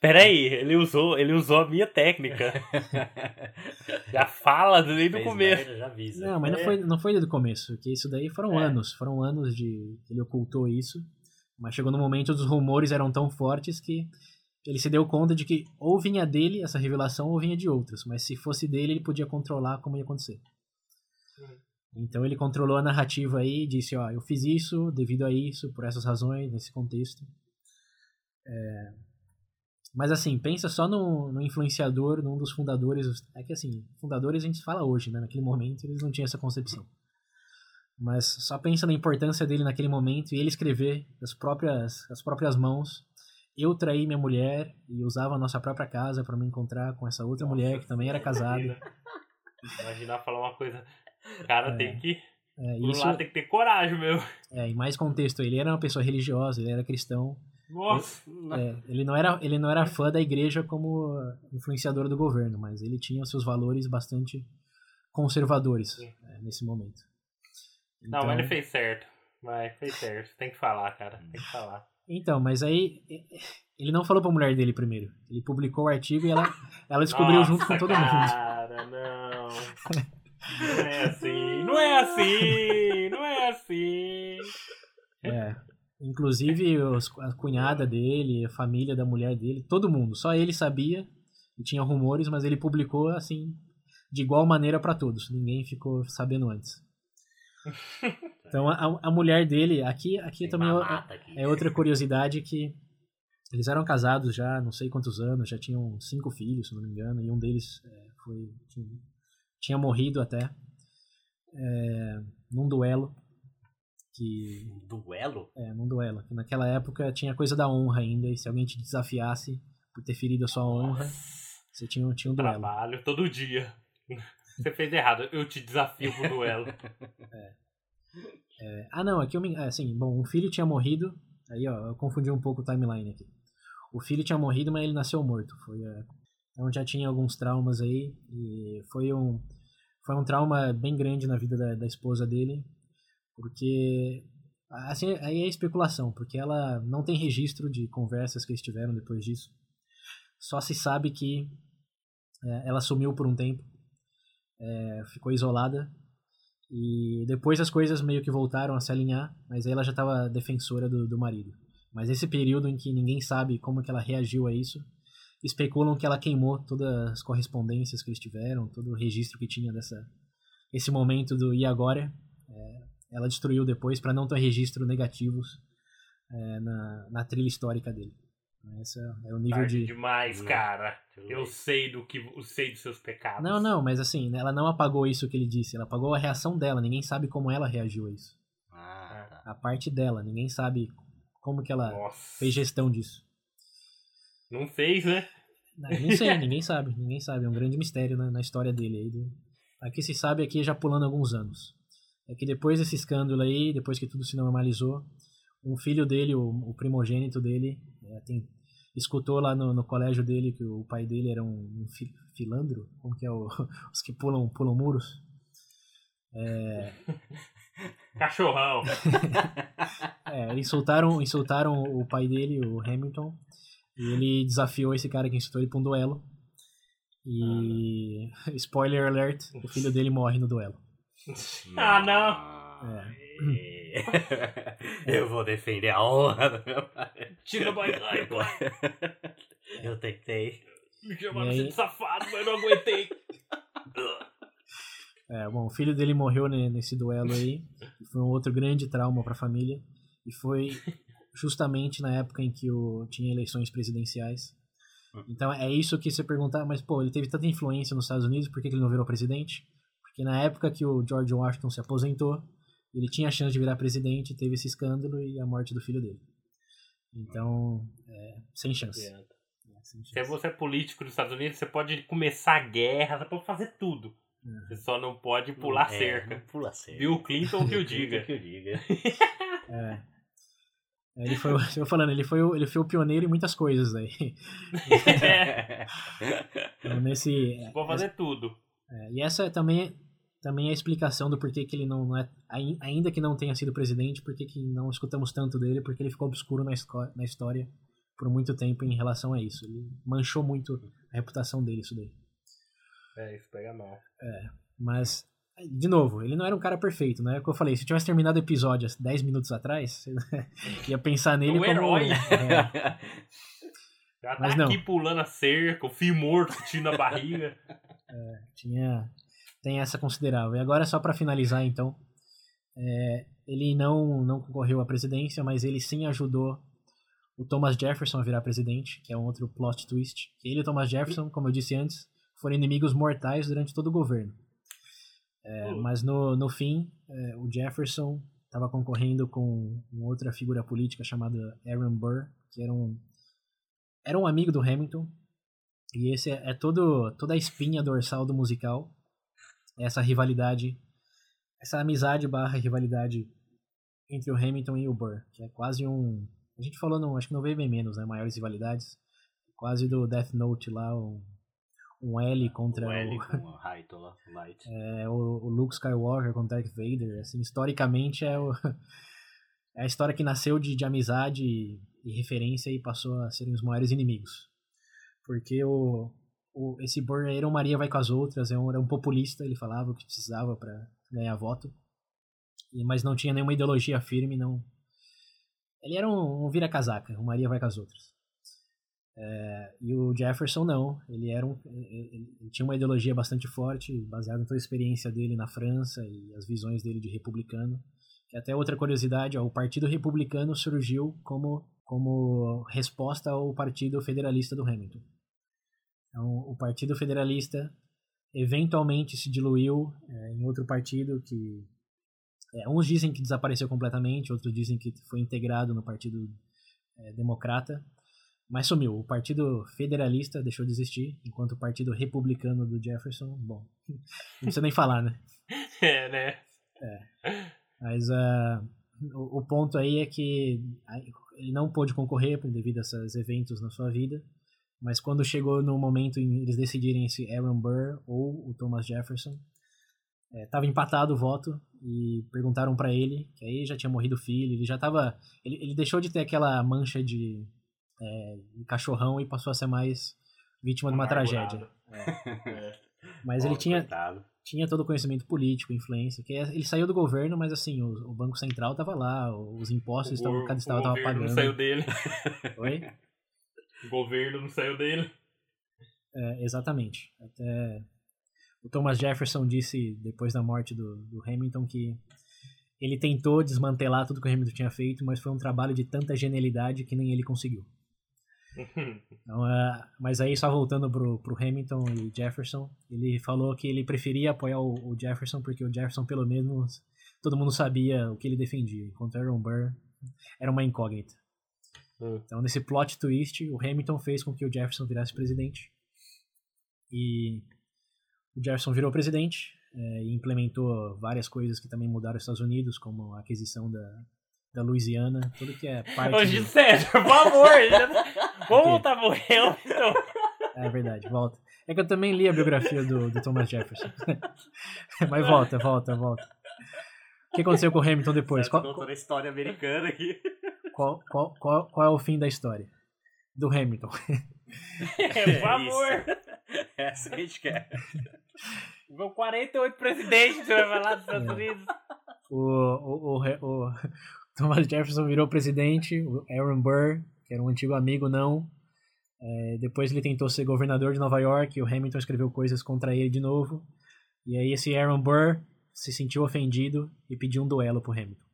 Peraí, ele usou, ele usou a minha técnica. (laughs) Já fala desde o começo. merda, já avisa. Não, mas não É. foi, não foi desde o começo, porque isso daí foram É. anos, foram anos de ele ocultou isso, mas chegou no momento os rumores eram tão fortes que ele se deu conta de que ou vinha dele essa revelação ou vinha de outros, mas se fosse dele ele podia controlar como ia acontecer. Então ele controlou a narrativa aí e disse, ó, eu fiz isso devido a isso, por essas razões, nesse contexto. É, Mas assim, pensa só no, no influenciador, num dos fundadores. É que assim, fundadores a gente fala hoje, né? Naquele momento eles não tinham essa concepção. Mas só pensa na importância dele naquele momento e ele escrever das próprias, as próprias mãos. Eu traí minha mulher e usava a nossa própria casa para me encontrar com essa outra mulher que também era casada. Imaginar falar uma coisa. O cara É. tem que. É, isso, lá tem que ter coragem, meu. é, em mais contexto, ele era uma pessoa religiosa, ele era cristão. Nossa. É, ele, não era, ele não era fã da igreja como influenciador do governo, mas ele tinha seus valores bastante conservadores é, nesse momento. Não, mas ele fez certo. Mas fez certo. Tem que falar, cara. Tem que falar. Então, mas aí ele não falou pra mulher dele primeiro. Ele publicou o artigo e ela, ela (laughs) descobriu Nossa, junto com todo mundo. Cara, não. (laughs) Não é assim. Não é assim. Não é assim. É. Inclusive os- a cunhada dele, a família da mulher dele, todo mundo. Só ele sabia e tinha rumores, mas ele publicou assim de igual maneira pra todos. Ninguém ficou sabendo antes. (laughs) Então a, a mulher dele, aqui, aqui Tem também é- é outra curiosidade que eles eram casados já não sei quantos anos, já tinham cinco filhos, se não me engano, e um deles é, foi tinha, morrido até é, num duelo que Duelo? é, num duelo. Que naquela época tinha coisa da honra ainda, e se alguém te desafiasse por ter ferido a sua honra, você tinha, tinha um duelo. Trabalho todo dia. (laughs) Você fez errado. Eu te desafio pro duelo. (laughs) É, ah, não, aqui eu me. é, Assim, bom, um filho tinha morrido. Aí, ó, eu confundi um pouco o timeline aqui. O filho tinha morrido, mas ele nasceu morto. Foi, é, então já tinha alguns traumas aí. E foi um, foi um trauma bem grande na vida da, da esposa dele. Porque. Assim, aí é especulação, porque ela não tem registro de conversas que eles tiveram depois disso. Só se sabe que é, ela sumiu por um tempo, é, ficou isolada e depois as coisas meio que voltaram a se alinhar, mas aí ela já estava defensora do, do marido. Mas esse período em que ninguém sabe como que ela reagiu a isso, especulam que ela queimou todas as correspondências que eles tiveram, todo o registro que tinha dessa esse momento do e agora. É, ela destruiu depois para não ter registro negativos é, na, na trilha histórica dele. Esse é o nível Tarde de demais, Não. cara. Eu sei do que. Eu sei dos seus pecados. Não, não, mas assim, ela não apagou isso que ele disse, ela apagou a reação dela, ninguém sabe como ela reagiu a isso. Ah, tá. A parte dela, ninguém sabe como que ela Nossa. fez gestão disso. Não fez, né? Não, sei, ninguém sabe, ninguém sabe, é um grande mistério na, na história dele aí. Aqui se sabe aqui já pulando alguns anos. É que depois desse escândalo aí, depois que tudo se normalizou, um filho dele, o, o primogênito dele, é, tem- escutou lá no, no colégio dele que o pai dele era um, um fi- filandro, como que é o, (laughs) os que pulam, pulam muros? (laughs) Cachorrão. (laughs) É, insultaram, insultaram o pai dele, o Hamilton, e ele desafiou esse cara que insultou ele pra um duelo. E, (laughs) spoiler alert, o filho dele morre no duelo. Ah, não. É. É. (laughs) Eu vou defender a honra do meu pai. Tira boy, pai, pai. (laughs) Eu tentei. Me chamaram E aí? de safado, mas eu não aguentei. É, bom, o filho dele morreu ne- nesse duelo aí. e Foi um outro grande trauma para a família. E foi justamente na época em que o, tinha eleições presidenciais. Então é isso que você perguntar, mas pô, ele teve tanta influência nos Estados Unidos, por que que ele não virou presidente? Porque na época que o George Washington se aposentou, ele tinha a chance de virar presidente, teve esse escândalo e a morte do filho dele. Então, é, sem chance. É, sem Se você é político nos Estados Unidos, você pode começar a guerra, você pode fazer tudo. Uhum. Você só não pode pular É, cerca. não Pula cerca. Bill Clinton que (laughs) o diga. Que eu diga. (laughs) É. Ele foi, o- (laughs) eu falando, ele foi, ele foi o pioneiro em muitas coisas aí. (laughs) Então, nesse, Vou fazer tudo. é, e essa é também, também é a explicação do porquê que ele não, não é, ai- ainda que não tenha sido presidente, porquê que não escutamos tanto dele, porque ele ficou obscuro na, na história por muito tempo em relação a isso. Ele manchou muito a reputação dele, isso daí. É, isso pega mal. Mas, de novo, ele não era um cara perfeito, né? É o que eu falei, se eu tivesse terminado o episódio há 10 minutos atrás, (laughs) ia pensar nele Um como... herói. é, (laughs) Já tá Mas não. aqui pulando a cerca, o fio morto, tiro na barriga. (laughs) tinha tem essa considerável. E agora só para finalizar então, é, ele não não concorreu à presidência, mas ele sim ajudou o Thomas Jefferson a virar presidente, que é um outro plot twist. Ele e o Thomas Jefferson, como eu disse antes, foram inimigos mortais durante todo o governo. É, mas no, no fim, é, o Jefferson estava concorrendo com outra figura política chamada Aaron Burr, que era um era um amigo do Hamilton. E esse é, é todo toda a espinha dorsal do musical. Essa rivalidade, essa amizade barra rivalidade entre o Hamilton e o Burr, que é quase um a gente falou no, acho que não veio bem menos, né, maiores rivalidades, quase do Death Note lá, um, um L contra O o, L com (laughs) o Raito lá, Light. é, o, o Luke Skywalker contra Darth Vader, assim, historicamente é, o, (laughs) é a história que nasceu de, de amizade e, e referência e passou a serem os maiores inimigos. Porque o, o, esse um Maria vai com as outras, é um, era um populista, ele falava o que precisava para ganhar voto, e, mas não tinha nenhuma ideologia firme, não. Ele era um, um vira-casaca, um Maria vai com as outras. É, e o Jefferson não, ele era um, ele, ele tinha uma ideologia bastante forte, baseada em toda a experiência dele na França e as visões dele de republicano. E até outra curiosidade, ó, o Partido Republicano surgiu como, como resposta ao Partido Federalista do Hamilton. Então, o Partido Federalista eventualmente se diluiu é, em outro partido que é, uns dizem que desapareceu completamente, outros dizem que foi integrado no Partido é, Democrata, mas sumiu. O Partido Federalista deixou de existir, enquanto o Partido Republicano do Jefferson, bom, (laughs) não precisa nem falar, né? (laughs) É, né? Mas ah, o, o ponto aí é que ele não pôde concorrer devido a esses eventos na sua vida, mas quando chegou no momento em eles decidirem se Aaron Burr ou o Thomas Jefferson, estava empatado o voto e perguntaram para ele, que aí já tinha morrido o filho, ele já estava, ele, ele deixou de ter aquela mancha de, é, de cachorrão e passou a ser mais vítima de uma tragédia. É. (laughs) Mas ele tinha, coitado. tinha todo o conhecimento político, influência, que é, ele saiu do governo, mas assim, o, o Banco Central estava lá, os impostos O, estavam, cada o estado estava governo não pagando. saiu dele. (laughs) Oi? O governo não saiu dele. É, exatamente. Até o Thomas Jefferson disse depois da morte do, do Hamilton que ele tentou desmantelar tudo que o Hamilton tinha feito, mas foi um trabalho de tanta genialidade que nem ele conseguiu. (laughs) Então, é, mas aí, só voltando pro, pro Hamilton e Jefferson, ele falou que ele preferia apoiar o, o Jefferson porque o Jefferson, pelo menos, todo mundo sabia o que ele defendia, enquanto Aaron Burr era uma incógnita. Hum. Então, nesse plot twist, o Hamilton fez com que o Jefferson virasse presidente. E o Jefferson virou presidente é, e implementou várias coisas que também mudaram os Estados Unidos, como a aquisição da, da Louisiana, tudo que é (laughs) parte. Ô, de- César, por favor. (laughs) já- Vamos voltar pro Hamilton. É verdade, volta. É que eu também li a biografia do, do Thomas Jefferson. (laughs) Mas volta, volta, volta. O que aconteceu com o Hamilton depois? Certo, Qual, doutor história americana aqui. qual, qual, qual, qual é o fim da história? Do Hamilton. (laughs) É, por favor. (laughs) Essa que a gente quer. Vão 48 presidentes você vai falar dos Estados É. Unidos. O, o, o, o Thomas Jefferson virou presidente, o Aaron Burr, que era um antigo amigo, não. É, depois ele tentou ser governador de Nova York, e o Hamilton escreveu coisas contra ele de novo. E aí esse Aaron Burr se sentiu ofendido e pediu um duelo pro Hamilton.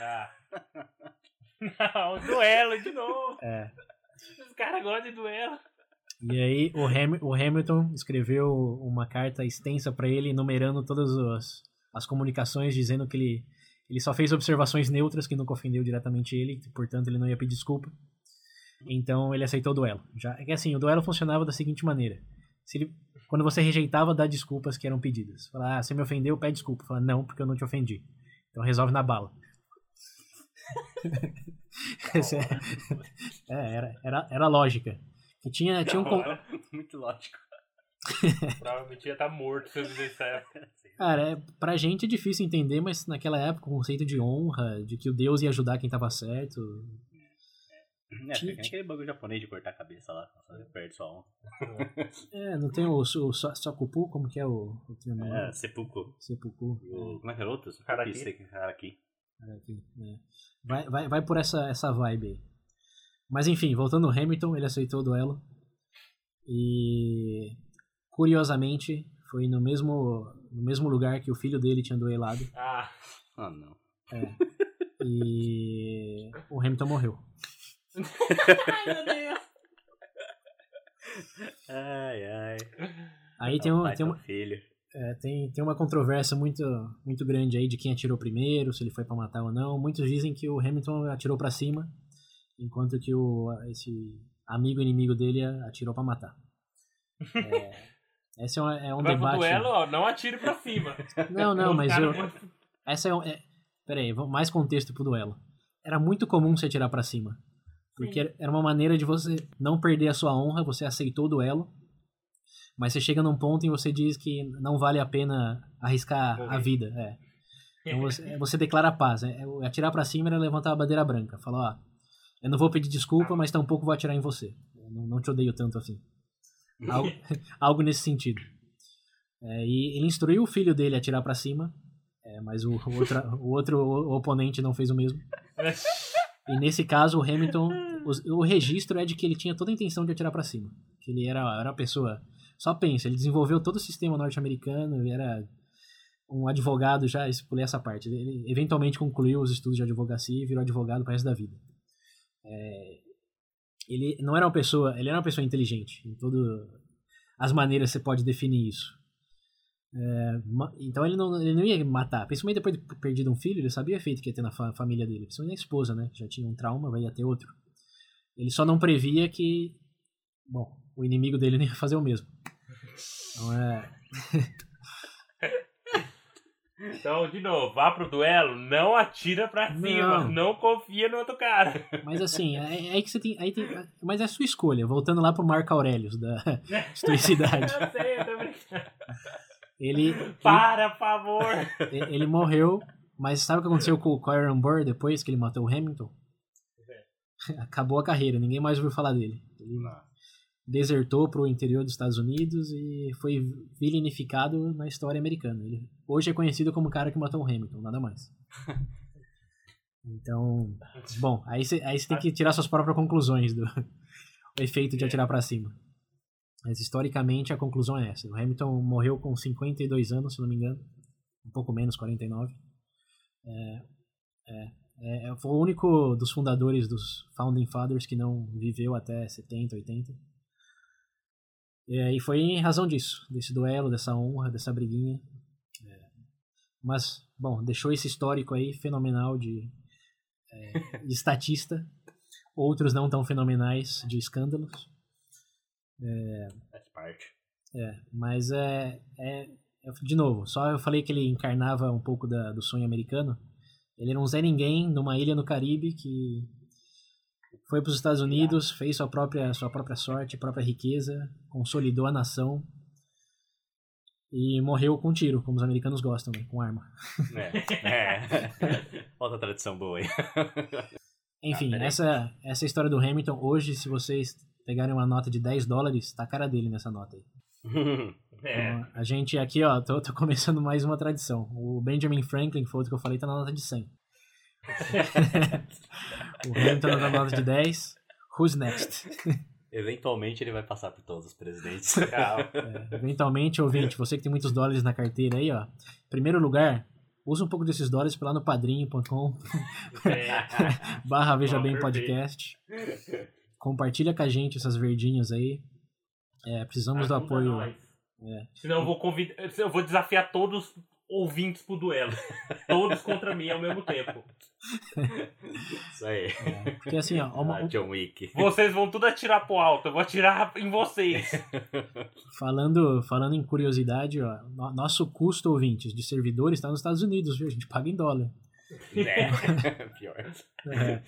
Ah. (laughs) Não, duelo de novo. É. Os caras gostam de duelo. E aí o, Ham, o Hamilton escreveu uma carta extensa para ele, enumerando todas as, as comunicações, dizendo que ele, ele só fez observações neutras, que nunca ofendeu diretamente ele, portanto ele não ia pedir desculpa. Então ele aceitou o duelo. Já, é que assim, o duelo funcionava da seguinte maneira. Se ele, quando você rejeitava, dá desculpas que eram pedidas. Falar, ah, você me ofendeu, pede desculpa. Fala, não, porque eu não te ofendi. Então resolve na bala. (laughs) é, (laughs) é, era, era, era lógica. Que tinha, tinha um. Era (laughs) muito lógico. (laughs) Provavelmente ia estar morto se eu fizesse época. Cara, é, pra gente é difícil entender, mas naquela época o conceito de honra, de que o Deus ia ajudar quem tava certo. É, fica aquele bagulho japonês de cortar a cabeça lá, você perde sua honra. É, não tem o, o so- Sokupu, como que é o, o termo? É, seppuku. Seppuku. E o- Como é que era outro? Haraki. Isso aqui, Haraki. Aqui, né? Vai, vai, vai por essa, essa vibe aí. Mas enfim, voltando ao Hamilton, ele aceitou o duelo. E curiosamente, foi no mesmo, no mesmo lugar que o filho dele tinha duelado. Ah, Ah, não. É. E o Hamilton morreu. ai meu Deus. Ai, ai. Aí tem, um, tem, uma, filho. é, tem, tem uma controvérsia muito, muito grande aí de quem atirou primeiro, se ele foi pra matar ou não. Muitos dizem que o Hamilton atirou pra cima, enquanto que o, esse amigo inimigo dele atirou pra matar. É, (laughs) esse é um, é um Vai pro debate. duelo, ó, não atire pra cima. (laughs) Não, não, mas eu, essa é, um- é Pera aí, vamos- mais contexto pro duelo. Era muito comum você atirar pra cima. Porque era- era uma maneira de você não perder a sua honra, você aceitou o duelo, mas você chega num ponto em você diz que não vale a pena arriscar a vida. É. Então você, você declara a paz. É, é- atirar pra cima era levantar a bandeira branca. Falar, ó, eu não vou pedir desculpa, mas tampouco vou atirar em você. Eu não, não te odeio tanto assim. Algo, (laughs) algo nesse sentido. É, e ele instruiu o filho dele a atirar pra cima, é, mas o, o outra- o outro o oponente não fez o mesmo. E nesse caso, o Hamilton, o, o registro é de que ele tinha toda a intenção de atirar pra cima. Que ele era, era uma pessoa. Só pensa, ele desenvolveu todo o sistema norte-americano, ele era um advogado já, pulei essa parte. Ele eventualmente concluiu os estudos de advocacia e virou advogado pro resto da vida. É, ele não era uma pessoa, ele era uma pessoa inteligente em todas as maneiras você pode definir isso. É, então ele não, ele não ia matar, principalmente depois de perdido um filho, ele sabia o efeito que ia ter na fa- família dele, principalmente a esposa, né, já tinha um trauma, vai ia ter outro. Ele só não previa que, bom, o inimigo dele (laughs) não ia fazer o mesmo. Então é, (laughs) Então, de novo, vá pro duelo, não atira pra cima, Não. não confia no outro cara. mas assim, é, é aí que você tem, aí tem, mas é a sua escolha. Voltando lá pro Marco Aurelius da (laughs) historicidade, Eu sei, eu tô brincando. ele, Para, por favor. Ele morreu, mas sabe o que aconteceu com o Aaron Burr depois que ele matou o Hamilton? (laughs) Acabou a carreira, ninguém mais ouviu falar dele. Ele desertou para o interior dos Estados Unidos e foi vilinificado na história americana. Ele hoje é conhecido como o cara que matou o Hamilton, nada mais. (laughs) Então, bom, aí você aí tem que tirar suas próprias conclusões do (laughs) efeito de atirar para cima. Mas historicamente a conclusão é essa. O Hamilton morreu com 52 anos, se não me engano. Um pouco menos, 49. É, é, é, foi o único dos fundadores dos Founding Fathers que não viveu até 70, 80. E aí foi em razão disso, desse duelo, dessa honra, dessa briguinha. É, mas, bom, deixou esse histórico aí fenomenal de, é, (laughs) de estatista. Outros não tão fenomenais de escândalos. Faz parte. É, mas é, é, é- De novo, só eu falei que ele encarnava um pouco da, do sonho americano. Ele era um Zé Ninguém numa ilha no Caribe que foi para os Estados Unidos, fez sua própria, sua própria sorte, própria riqueza, consolidou a nação e morreu com tiro, como os americanos gostam, né, com arma. É, é. (laughs) Outra tradição boa aí. (laughs) Enfim, peraí. essa, essa história do Hamilton. Hoje, se vocês pegarem uma nota de 10 dólares, tá a cara dele nessa nota aí. (laughs) É. Então, a gente aqui, ó, tô, tô começando mais uma tradição. O Benjamin Franklin, foi outro que eu falei, tá na nota de 100. (laughs) o Hamilton tá na nota de 10. Who's next? (laughs) Eventualmente ele vai passar por todos os presidentes. (laughs) É, eventualmente, ouvinte, você que tem muitos dólares na carteira aí, ó. Em primeiro lugar, usa um pouco desses dólares pra lá no padrinho.com É. barra Veja Não, Bem. Podcast. Compartilha com a gente essas verdinhas aí. É, precisamos do Ajuda apoio. nós. É. Senão eu vou convidar. Eu vou desafiar todos os ouvintes pro duelo. (laughs) Todos contra mim ao mesmo tempo. Isso aí. é, porque assim, ó, uma- Ah, John Wick. Vocês vão tudo atirar pro alto. Eu vou atirar em vocês. (laughs) falando, falando em curiosidade, ó, no- nosso custo ouvintes de servidores está nos Estados Unidos, viu? A gente paga em dólar. É. (laughs) Pior. É.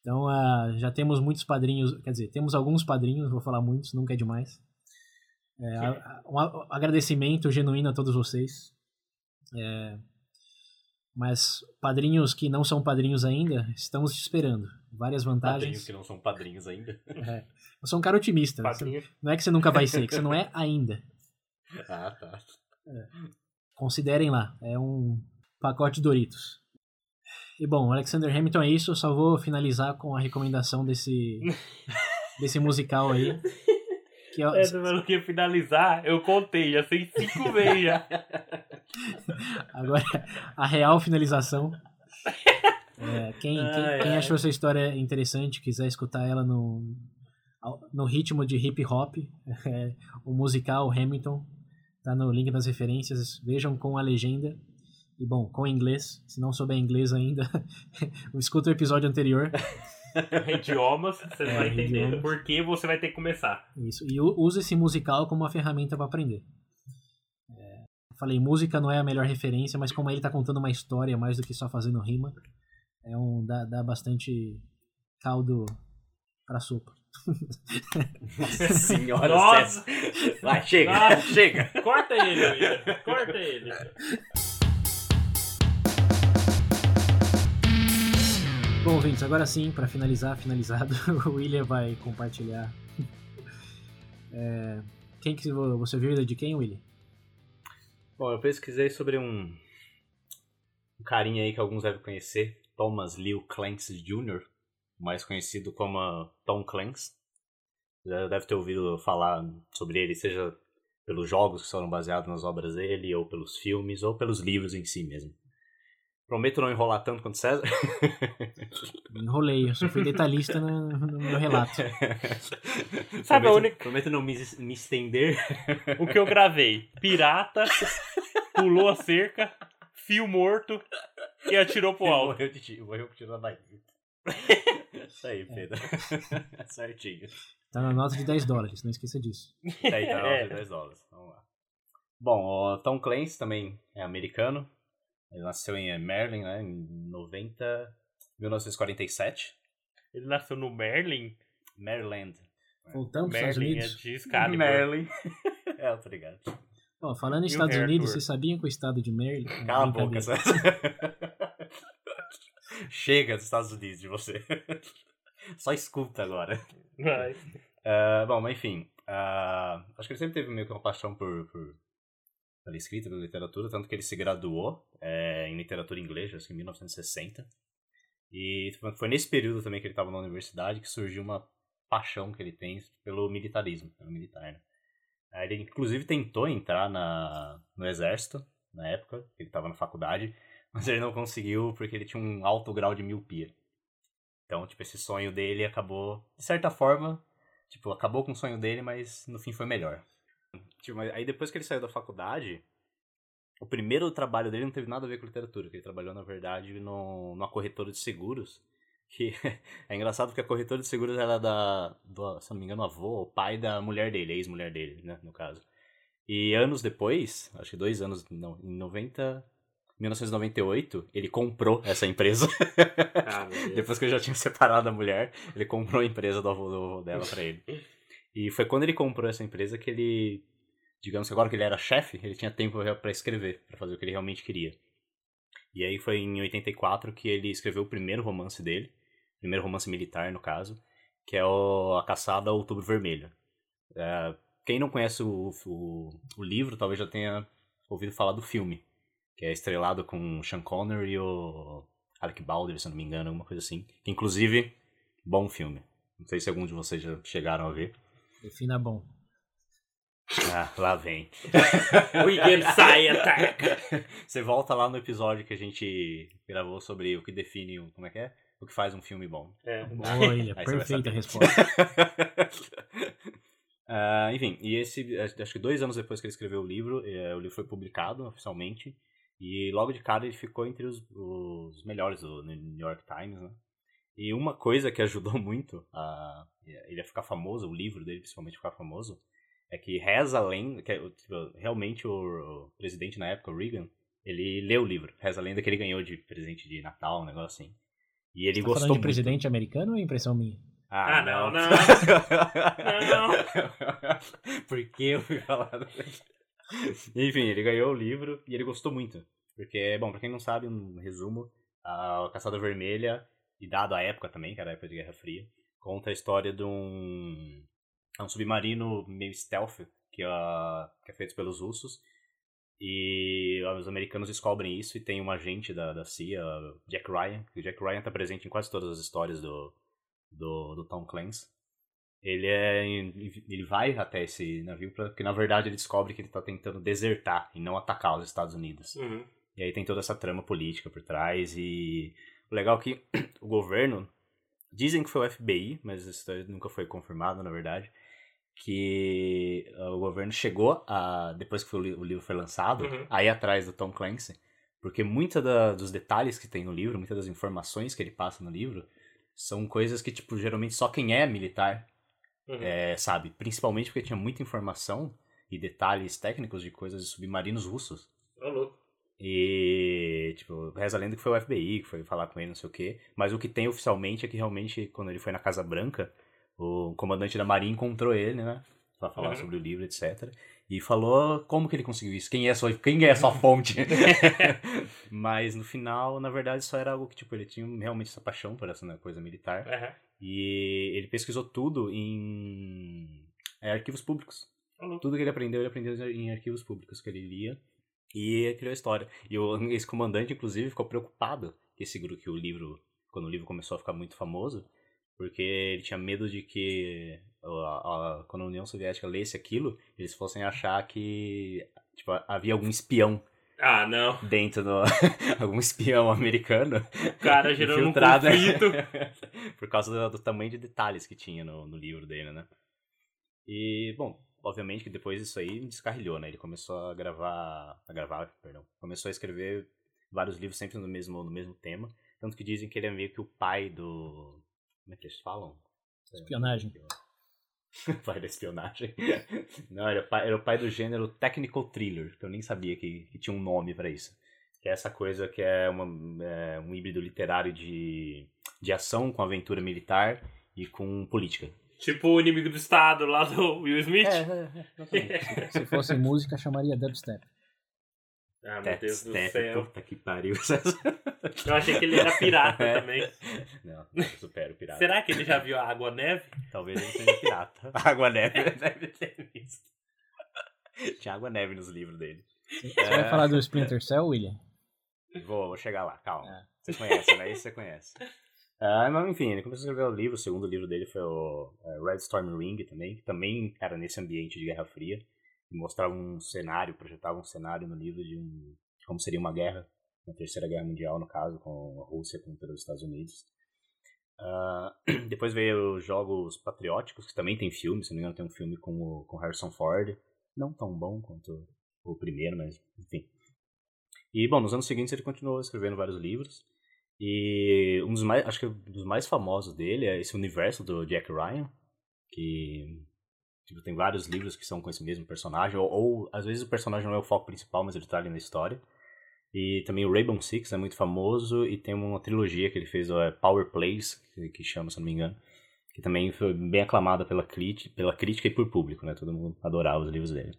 Então, ah, já temos muitos padrinhos, quer dizer, temos alguns padrinhos, vou falar muitos, nunca é demais. É, a- a- um agradecimento genuíno a todos vocês. É, mas padrinhos que não são padrinhos ainda, estamos te esperando. Várias Padrinhos vantagens. que não são padrinhos ainda. É. Eu sou um cara otimista. Você-. Não é que você nunca vai ser, que você não é ainda. (laughs) Ah, tá. Considerem lá, é um pacote Doritos. E bom, Alexander Hamilton é isso, eu só vou finalizar com a recomendação desse, (laughs) desse musical aí. Que é, É, pelo que finalizar, eu contei, já sei cinco (laughs) vezes já. agora, a real finalização. É, quem, quem, Ai, quem ai. achou essa história interessante, quiser escutar ela no, no ritmo de hip hop, é, o musical Hamilton, tá no link das referências, vejam com a legenda. E bom, com inglês, se não souber inglês ainda, (laughs) escuta o episódio anterior. (laughs) Idiomas, você É, vai entender idiomas. por que você vai ter que começar. Isso. E usa esse musical como uma ferramenta para aprender. É, falei, música não é a melhor referência, mas como ele tá contando uma história mais do que só fazendo rima, é um dá, dá bastante caldo pra sopa. (laughs) Senhora Nossa! Vai, chega, Ah. chega. Corta ele, William. Corta ele. Bom, ouvintes, agora sim, para finalizar, finalizado, (laughs) o William vai compartilhar. É, quem que vo- você viu de quem, William? Bom, eu pesquisei sobre um, um carinha aí que alguns devem conhecer, Thomas Leo Clancy Jr., mais conhecido como Tom Clancy. Já deve ter ouvido falar sobre ele, seja pelos jogos que foram baseados nas obras dele, ou pelos filmes, ou pelos livros em si mesmo. Prometo não enrolar tanto quanto César. (laughs) Enrolei, eu só fui detalhista no, no meu relato. (laughs) Sabe a prometo, única- prometo não me, me estender. (laughs) O que eu gravei? Pirata, pulou a cerca, fio morto e atirou pro alto. Morreu de tiro, morreu com tiro na barriga. Isso aí, Pedro. Certinho. Tá na nota de 10 dólares, não esqueça disso. Tá aí, tá na É. nota de 10 dólares. Vamos lá. Bom, o Tom Clancy também é americano. Ele nasceu em Maryland, né, em 90... 1947. Ele nasceu no Merlin. Maryland. Voltamos para os Estados Merlin é Unidos. de Excalibur. Maryland. (laughs) é, ligado. Ó, falando em E o Estados? Unidos, vocês sabiam que o estado de Maryland... Cala a boca, Brincadeira. (laughs) Chega dos Estados Unidos de você. (laughs) Só escuta agora. Vai. Ah, bom, mas enfim. ah, acho que ele sempre teve meio que uma paixão por, por pela escrita, pela literatura, tanto que ele se graduou é, em literatura inglesa, acho que em 1960. E foi nesse período também que ele estava na universidade que surgiu uma paixão que ele tem pelo militarismo, pelo militar. Né? Ele inclusive tentou entrar na, no exército na época, ele estava na faculdade, (laughs) mas ele não conseguiu porque ele tinha um alto grau de miopia. Então, tipo, esse sonho dele acabou, de certa forma, Tipo, acabou com o sonho dele, mas no fim foi melhor. Tipo, aí depois que ele saiu da faculdade, o primeiro trabalho dele não teve nada a ver com literatura, que ele trabalhou, na verdade, no, numa corretora de seguros. Que (laughs) é engraçado porque a corretora de seguros era da, do, se não me engano, avô ou pai da mulher dele, ex-mulher dele, né, no caso. E anos depois, acho que dois anos, não, em 90, 1998, ele comprou essa empresa. Ah. (laughs) Depois que eu já tinha separado a mulher, ele comprou a empresa do avô, do avô dela pra ele. (laughs) E foi quando ele comprou essa empresa que ele, digamos que agora que ele era chefe, ele tinha tempo pra escrever, pra fazer o que ele realmente queria. E aí foi em 84 que ele escreveu o primeiro romance dele, primeiro romance militar no caso, que é o A Caçada ao Outubro Vermelho. É, quem não conhece o, o, o, livro talvez já tenha ouvido falar do filme, que é estrelado com Sean Connery e o Alec Baldwin, se não me engano, alguma coisa assim. Inclusive, bom filme. Não sei se algum de vocês já chegaram a ver. Defina bom. Ah, lá vem. (laughs) Weekend Sai Attack. (laughs) Você volta lá no episódio que a gente gravou sobre o que define, como é que é? O que faz um filme bom. É. Boa, Ilha. Perfeita a resposta. uh, (laughs) enfim, e esse, acho que dois anos depois que ele escreveu o livro, é, o livro foi publicado oficialmente. E logo de cara ele ficou entre os, os melhores do New York Times, né? E uma coisa que ajudou muito a ele a ficar famoso, o livro dele principalmente ficar famoso, é que reza a lenda, que é, tipo, realmente o, o, presidente na época, o Reagan, ele leu o livro, reza a lenda que ele ganhou de presente de Natal, um negócio assim. E ele Você tá gostou falando de muito. presidente americano ou é impressão minha? Ah, não, (laughs) não. não. Por que eu fui falar? Enfim, ele ganhou o livro e ele gostou muito. Porque, bom, pra quem não sabe, um resumo, a Caçada Vermelha, e dado a época também, que era a época de Guerra Fria, conta a história de um, é um submarino meio stealth, que é, que é feito pelos russos, e os americanos descobrem isso e tem um agente da, da CIA, Jack Ryan, que o Jack Ryan está presente em quase todas as histórias do, do, do Tom Clancy. Ele, é, ele vai até esse navio porque na verdade ele descobre que ele está tentando desertar e não atacar os Estados Unidos. Uhum. E aí tem toda essa trama política por trás e o legal é que (clears throat) o governo dizem que foi o FBI, mas isso nunca foi confirmado na verdade, que o governo chegou a depois que o livro foi lançado, Uhum. aí atrás do Tom Clancy, porque muitos dos detalhes que tem no livro, muitas das informações que ele passa no livro, são coisas que tipo geralmente só quem é militar Uhum. é, sabe, principalmente porque tinha muita informação e detalhes técnicos de coisas de submarinos russos. Ô, louco. E, tipo, reza a lenda que foi o FBI que foi falar com ele, não sei o quê. Mas o que tem oficialmente é que realmente, quando ele foi na Casa Branca, o comandante da Marinha encontrou ele, né? Pra falar Uhum. sobre o livro, etc. E falou como que ele conseguiu isso, quem é sua, quem é sua fonte. (laughs) Mas no final, na verdade, só era algo que, tipo, ele tinha realmente essa paixão por essa né, coisa militar. Aham. E ele pesquisou tudo em é, arquivos públicos. Louco. Tudo que ele aprendeu, ele aprendeu em arquivos públicos que ele lia e criou a história. E o, (laughs) esse comandante, inclusive, ficou preocupado esse grupo, que o livro, quando o livro começou a ficar muito famoso, porque ele tinha medo de que a, a, quando a União Soviética lesse aquilo, eles fossem achar que tipo, havia algum espião Ah, não. dentro do (laughs) algum espião americano O cara gerando um conflito. (laughs) por causa do, do tamanho de detalhes que tinha no, no livro dele, né? E, bom, obviamente que depois disso aí descarrilhou, né? Ele começou a gravar, a gravar, perdão, começou a escrever vários livros sempre no mesmo, no mesmo tema, tanto que dizem que ele é meio que o pai do... Como é que eles falam? Espionagem. (laughs) pai da espionagem. (laughs) Não, era o pai, era o pai do gênero technical thriller, que eu nem sabia que, que tinha um nome pra isso. Que é essa coisa que é, uma, é um híbrido literário de, de ação com aventura militar e com política. Tipo o inimigo do Estado lá do Will Smith. é, exatamente. (laughs) Se fosse música, chamaria dubstep. Ah, meu Deus do céu. Puta que pariu. (laughs) Eu achei que ele era pirata É. também. (laughs) Não, eu supero o pirata. Será que ele já viu a água neve? Talvez ele seja pirata. Água neve deve ter visto. Tinha água neve nos livros dele. Você vai falar do Splinter Cell, William? Vou, vou chegar lá, calma. É. Você conhece, né? Isso você conhece. Mas enfim, ele começou a escrever o livro. O segundo livro dele foi o é, Red Storm Ring também, que também era nesse ambiente de Guerra Fria. Mostrava um cenário, projetava um cenário no livro de, um, de como seria uma guerra, uma terceira guerra mundial, no caso, com a Rússia contra os Estados Unidos. Ah, (clears throat) depois veio os Jogos Patrióticos, que também tem filme, se não me engano tem um filme com o com Harrison Ford. Não tão bom quanto o primeiro, mas enfim. E, bom, nos anos seguintes ele continuou escrevendo vários livros. E um dos mais, acho que um dos mais famosos dele é esse universo do Jack Ryan, que tipo, tem vários livros que são com esse mesmo personagem, ou, ou às vezes o personagem não é o foco principal, mas ele tá ali na história. E também o Rainbow Six é muito famoso, e tem uma trilogia que ele fez, é Power Plays, que, chama, se não me engano, que também foi bem aclamada pela, crítica, pela crítica e por público, né? Todo mundo adorava os livros dele.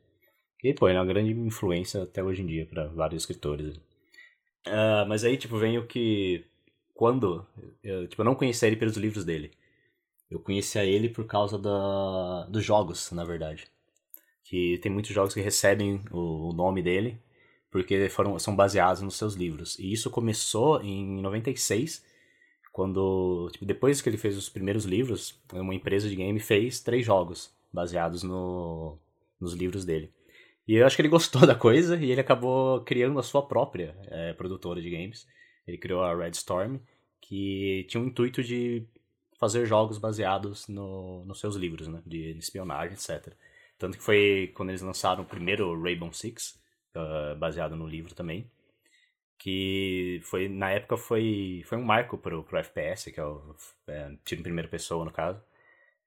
E, pô, ele é uma grande influência até hoje em dia para vários escritores. Ah, mas aí, tipo, vem o que. Quando. Eu, tipo, eu não conhecia ele pelos livros dele. Eu conhecia ele por causa da, dos jogos, na verdade. que tem muitos jogos que recebem o, o nome dele porque foram, são baseados nos seus livros. E isso começou em 96, quando, tipo, depois que ele fez os primeiros livros, uma empresa de game fez três jogos baseados no, nos livros dele. E eu acho que ele gostou (laughs) da coisa e ele acabou criando a sua própria é, produtora de games. Ele criou a Red Storm, que tinha o intuito de fazer jogos baseados no, nos seus livros, né? De espionagem, etc. Tanto que foi quando eles lançaram o primeiro Rainbow Six, uh, baseado no livro também. Que foi, na época, foi, foi um marco pro, pro FPS, que é o é, tiro em primeira pessoa, no caso.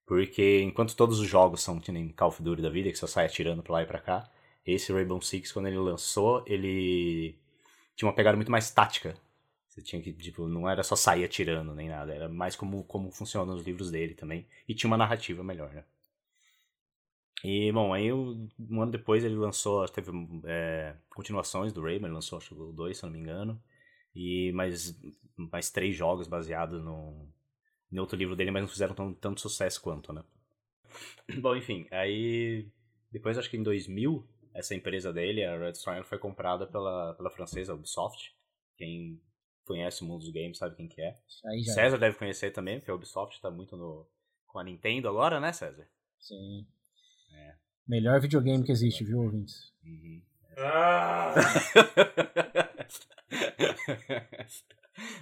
Porque enquanto todos os jogos são que nem Call of Duty da vida, que só sai atirando pra lá e pra cá, esse Rainbow Six, quando ele lançou, ele tinha uma pegada muito mais tática. Você tinha que, tipo, não era só sair atirando nem nada, era mais como, como funcionam os livros dele também. E tinha uma narrativa melhor, né? E, bom, aí um, ano depois ele lançou, teve é, continuações do Rayman, lançou acho o 2, se não me engano. E mais, mais três jogos baseados no, no outro livro dele, mas não fizeram tão, tanto sucesso quanto, né? (clears throat) Bom, enfim, aí depois acho que em 2000, essa empresa dele, a Red Storm, foi comprada pela, pela francesa Ubisoft. Quem conhece o mundo dos games sabe quem que é. César é. deve conhecer também, porque a Ubisoft está muito no, com a Nintendo agora, né, César? Sim. É. Melhor videogame que existe, viu, ouvintes? Uhum. Ah! (laughs)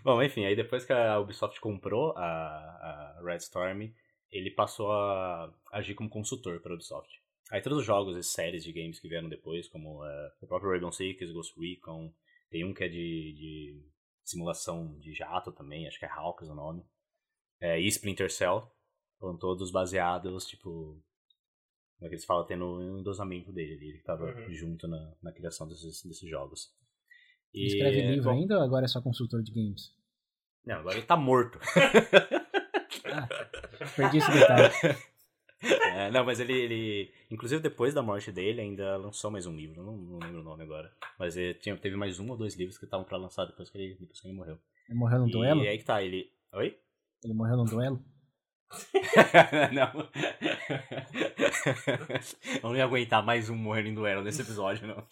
Bom, enfim, aí depois que a Ubisoft comprou a, a Red Storm, ele passou a agir como consultor para a Ubisoft. Aí todos os jogos e séries de games que vieram depois, como uh, o próprio Rainbow Six, Ghost Recon, tem um que é de, de simulação de jato também, acho que é Hawks o nome, é, e Splinter Cell, foram todos baseados, tipo, como é que eles falam, tendo um endosamento dele, ele que estava uhum. junto na, na criação desses, desses jogos. E, escreve livro bom, ainda ou agora é só consultor de games? Não, agora ele tá morto. ah, perdi esse detalhe. (laughs) É, não, mas ele, ele. Inclusive depois da morte dele, ainda lançou mais um livro. Não, não lembro o nome agora. Mas ele tinha, teve mais um ou dois livros que estavam pra lançar depois que ele, depois que ele morreu. Ele morreu num duelo? E aí que tá, ele. Oi? Ele morreu num duelo? (laughs) não. (laughs) Eu não ia aguentar mais um morrendo em duelo nesse episódio, não.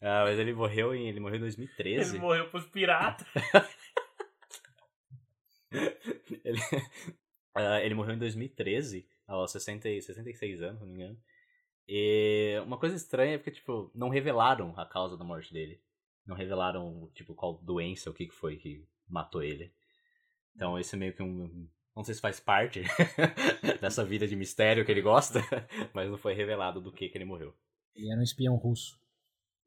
Ah, mas ele morreu em, ele morreu em 2013. Ele morreu pros piratas. (laughs) ele, uh, ele morreu em 2013, aos 60, 66 anos, se não me engano. E uma coisa estranha é porque, tipo, não revelaram a causa da morte dele. Não revelaram, tipo, qual doença, o que foi que matou ele. Então, esse é meio que um não sei se faz parte (laughs) dessa vida de mistério que ele gosta, (laughs) mas não foi revelado do que, que ele morreu. Ele era um espião russo.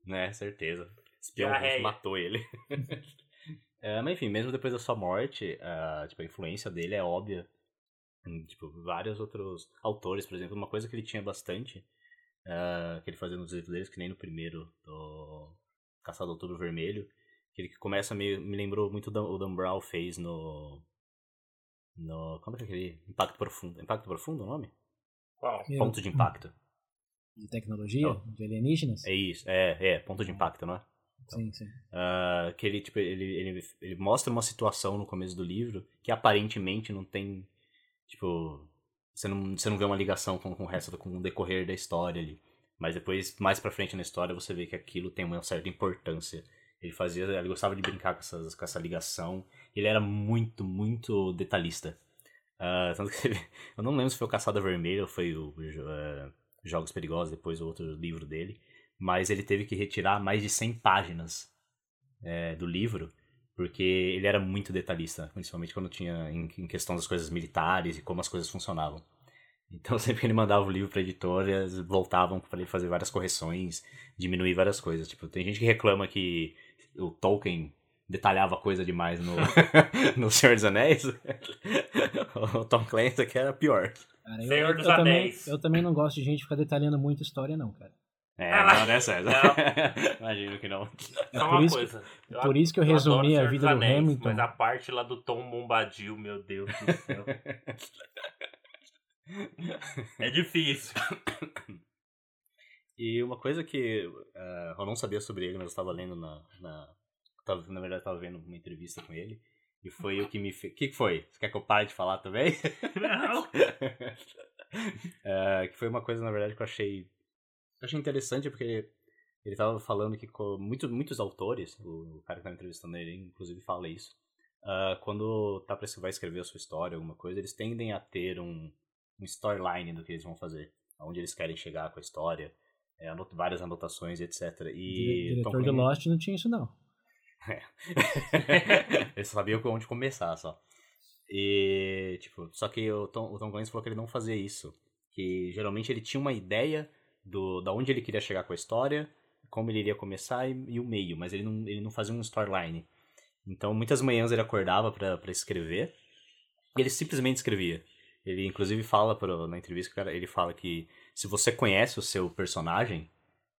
É, certeza. Espião russo matou ele. é, (laughs) mas enfim, mesmo depois da sua morte, uh, tipo, a influência dele é óbvia. Em, tipo, vários outros autores, por exemplo, uma coisa que ele tinha bastante, uh, que ele fazia nos livros deles, que nem no primeiro, do Caçador do Outubro Vermelho, que ele começa meio, me lembrou muito o Dan Brown fez no no. Como é que é aquele? Impacto Profundo. Impacto Profundo é o nome? Qual? Ponto de impacto. De tecnologia? Não. De alienígenas? É isso, é, é, ponto de impacto, não é? Então, sim, sim. Uh, que ele, tipo, ele, ele, ele mostra uma situação no começo do livro que aparentemente não tem. Tipo. Você não, você não vê uma ligação com, com o resto, com o decorrer da história ali. Mas depois, mais pra frente na história, você vê que aquilo tem uma certa importância. Ele fazia. Ele gostava de brincar com, essas, com essa ligação ele era muito, muito detalhista. Uh, (laughs) tanto que eu não lembro se foi o Caçada Vermelha ou foi o uh, Jogos Perigosos, depois o outro livro dele, mas ele teve que retirar mais de 100 páginas é, do livro, porque ele era muito detalhista, principalmente quando tinha em, em, questão das coisas militares e como as coisas funcionavam. Então (laughs) sempre que ele mandava o livro para editoras, voltavam para ele fazer várias correções, diminuir várias coisas. Tipo, tem gente que reclama que o Tolkien detalhava coisa demais no, (laughs) no Senhor dos Anéis, o Tom Clancy que era pior. Cara, eu, Senhor dos eu Anéis. Também, eu também não gosto de gente ficar detalhando muita história, não, cara. É, ah, não, né, César? Não. (laughs) Imagino que não. É por, isso, coisa. Eu, por isso que eu, eu resumi a vida do Anéis, Hamilton. Mas a parte lá do Tom Bombadil, meu Deus do céu. (laughs) é difícil. E uma coisa que uh, eu não sabia sobre ele, mas eu estava lendo na, na tava, na verdade, tava vendo uma entrevista com ele. E foi o que me fez. O que, que foi? Você quer que eu pare de falar também? Não! uh, (laughs) que foi uma coisa, na verdade, que eu achei Eu achei interessante porque ele tava falando que muito, muitos autores, o cara que tá entrevistando ele, inclusive, fala isso. Uh, quando tá pra, vai escrever a sua história, alguma coisa, eles tendem a ter um, um storyline do que eles vão fazer. Onde eles querem chegar com a história, é, anot várias anotações, etc. E diretor de Lost não tinha isso, não. É. (laughs) eles sabiam onde começar, só. E, tipo, só que o Tom, o Tom Clancy falou que ele não fazia isso. Que geralmente ele tinha uma ideia do da onde ele queria chegar com a história, como ele iria começar e, e o meio, mas ele não, ele não fazia um storyline. Então, muitas manhãs ele acordava para escrever e ele simplesmente escrevia. Ele, inclusive, fala pro, na entrevista, cara, ele fala que se você conhece o seu personagem,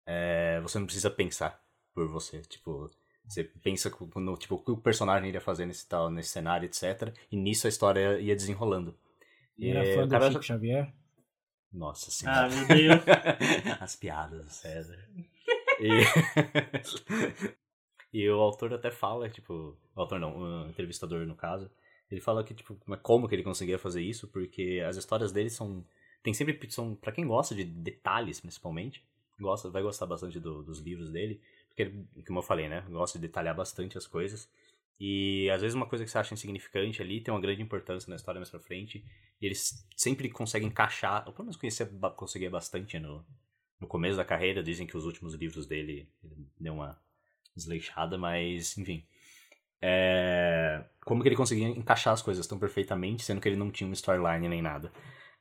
é, você não precisa pensar por você. Tipo, você pensa no, tipo, o que o personagem iria fazer nesse, tal, nesse cenário, etc. E nisso a história ia desenrolando. E era fã do cara... Chico Xavier? Nossa senhora. Ah, meu Deus. (laughs) As piadas do César. E... (laughs) e o autor até fala, tipo... O autor não, o entrevistador no caso. Ele fala que, tipo, como que ele conseguia fazer isso, porque as histórias dele são... Tem sempre... São, pra quem gosta de detalhes, principalmente, gosta, vai gostar bastante do, dos livros dele. Porque, como eu falei, né? Gosta de detalhar bastante as coisas. E às vezes uma coisa que você acha insignificante ali tem uma grande importância na história mais pra frente. E eles sempre conseguem encaixar, ou pelo menos conhecer, conseguia bastante no, no começo da carreira. Dizem que os últimos livros dele deu uma desleixada, mas enfim. É, como que ele conseguia encaixar as coisas tão perfeitamente, sendo que ele não tinha uma storyline nem nada.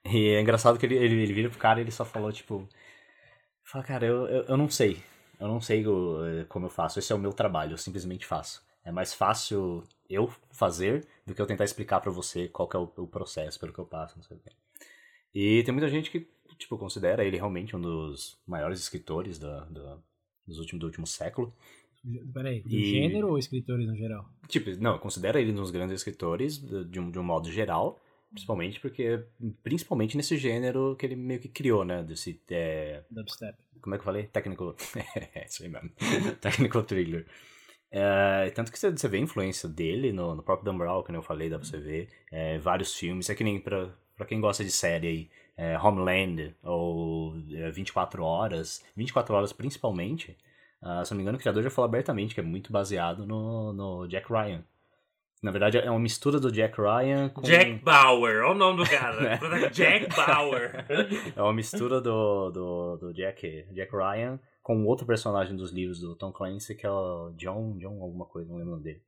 E é engraçado que ele, ele, ele vira pro cara e ele só falou, tipo... Fala, cara, eu, eu, eu não sei. Eu não sei o, como eu faço. Esse é o meu trabalho, eu simplesmente faço. É mais fácil eu fazer do que eu tentar explicar para você qual que é o, o, processo pelo que eu passo, não sei o quê. E tem muita gente que, tipo, considera ele realmente um dos maiores escritores da, da, dos últimos, do último século. Peraí, do e... gênero ou escritores no geral? Tipo, não, considera ele um dos grandes escritores de um, de um modo geral, principalmente porque, principalmente nesse gênero que ele meio que criou, né, desse... É... Dubstep. Como é que eu falei? Technical... (laughs) é, isso aí mesmo. Technical Thriller. É, tanto que você, você vê a influência dele no, no próprio Dan Brown, que eu falei, dá pra você ver. É, vários filmes. É que nem pra, pra quem gosta de série aí, é, Homeland ou 24 é, Horas. 24 Horas principalmente. Uh, se não me engano, o criador já falou abertamente que é muito baseado no, no Jack Ryan. Na verdade, é uma mistura do Jack Ryan com... Jack Bauer, olha o nome do cara. (laughs) é. Jack Bauer. é uma mistura do, do, do Jack, Jack Ryan com outro personagem dos livros do Tom Clancy, que é o John, John alguma coisa, não lembro o nome dele.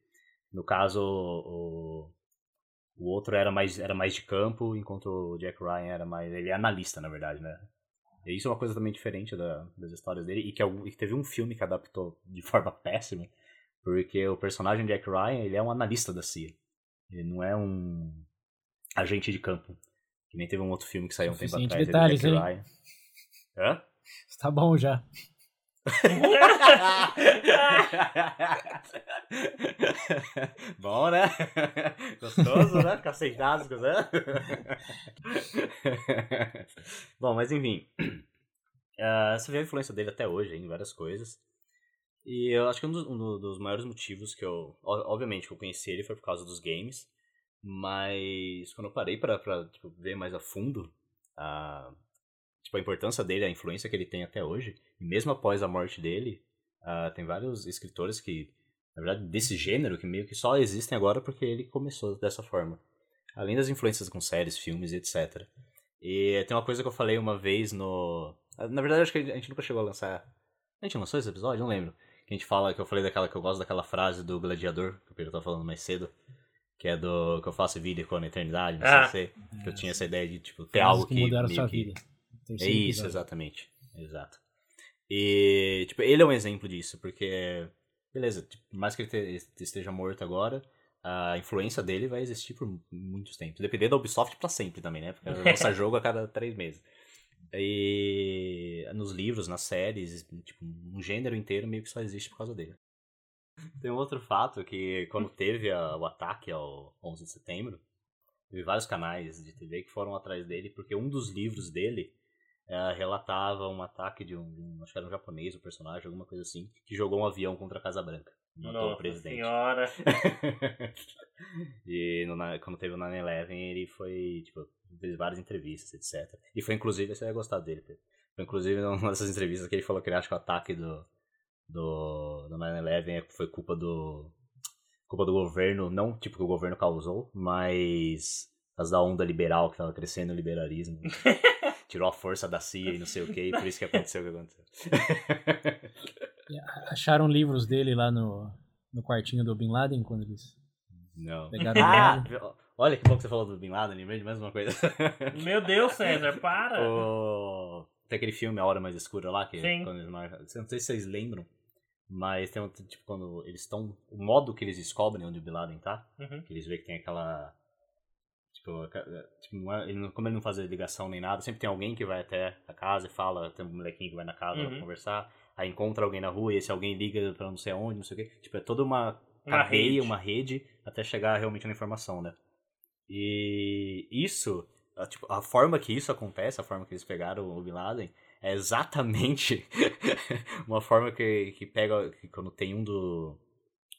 No caso, o, o outro era mais, era mais de campo, enquanto o Jack Ryan era mais... Ele é analista, na verdade, né? E isso é uma coisa também diferente da, das histórias dele, e que, é, e que teve um filme que adaptou de (laughs) forma péssima, porque o personagem Jack Ryan, ele é um analista da CIA. Ele não é um agente de campo. Que nem teve um outro filme que saiu um tempo atrás. Detalhes, Jack hein? Ryan. Hã? Tá bom já. (laughs) Bom, né? Gostoso, né? Ficar sentado, né? Bom, mas enfim. Uh, você vê a influência dele até hoje em várias coisas. E eu acho que um dos, um dos maiores motivos que eu. Obviamente, que eu conheci ele foi por causa dos games. Mas quando eu parei pra, pra tipo, ver mais a fundo a, tipo, a importância dele, a influência que ele tem até hoje, e mesmo após a morte dele, uh, tem vários escritores que, na verdade, desse gênero, que meio que só existem agora porque ele começou dessa forma. Além das influências com séries, filmes, etc. E tem uma coisa que eu falei uma vez no. Na verdade, acho que a gente nunca chegou a lançar. A gente lançou esse episódio? Não lembro. Que a gente fala, que eu falei daquela que eu gosto daquela frase do gladiador, que o Pedro tá falando mais cedo. Que é do que eu faço vida com a eternidade, não ah. sei se. Que eu tinha essa ideia de, tipo, ter algo que. Mudaram a sua que, vida. É isso, exatamente. Exato. E, tipo, ele é um exemplo disso, porque, beleza, tipo, por mais que ele esteja morto agora, a influência dele vai existir por muitos tempos. Depender da Ubisoft para sempre também, né? Porque (laughs) lança jogo a cada três meses. E nos livros, nas séries, tipo, um gênero inteiro meio que só existe por causa dele. Tem um outro fato que quando teve a, o ataque ao 11 de setembro, teve vários canais de TV que foram atrás dele, porque um dos livros dele ela relatava um ataque de um, acho que era um japonês, um personagem, alguma coisa assim, que jogou um avião contra a Casa Branca. Matou Nossa o presidente. senhora. (laughs) e no, quando teve o 9-11, ele foi, tipo, fez várias entrevistas, etc. E foi inclusive, você vai gostar dele, Pedro. Foi inclusive numa (laughs) dessas entrevistas que ele falou que ele acha que o ataque do, do, do 9-11 é- foi culpa do. culpa do governo, não tipo que o governo causou, mas causa da onda liberal que tava crescendo o liberalismo. (laughs) Tirou a força da CIA e não sei o que, e por isso que aconteceu o que aconteceu. (laughs) Acharam livros dele lá no, no quartinho do Bin Laden quando eles não. pegaram Ah, olha que bom que você falou do Bin Laden, lembrei de mais uma coisa. (laughs) Meu Deus, César, para. O- Tem aquele filme A Hora Mais Escura lá, que Sim. quando eles marcam. Não sei se vocês lembram, mas tem um, tipo, quando eles estão. O modo que eles descobrem onde o Bin Laden tá, Uhum. que eles veem que tem aquela. Tipo, tipo, é- como ele não faz ligação nem nada, sempre tem alguém que vai até a casa e fala, tem um molequinho que vai na casa Uhum. pra conversar, aí encontra alguém na rua e esse alguém liga pra não sei aonde, não sei o quê. Tipo, é toda uma Uma cadeia, rede. uma rede, até chegar realmente na informação, né? E isso, a, tipo, a forma que isso acontece, a forma que eles pegaram o Bin Laden, é exatamente (laughs) uma forma que, que pega, que quando tem um, do,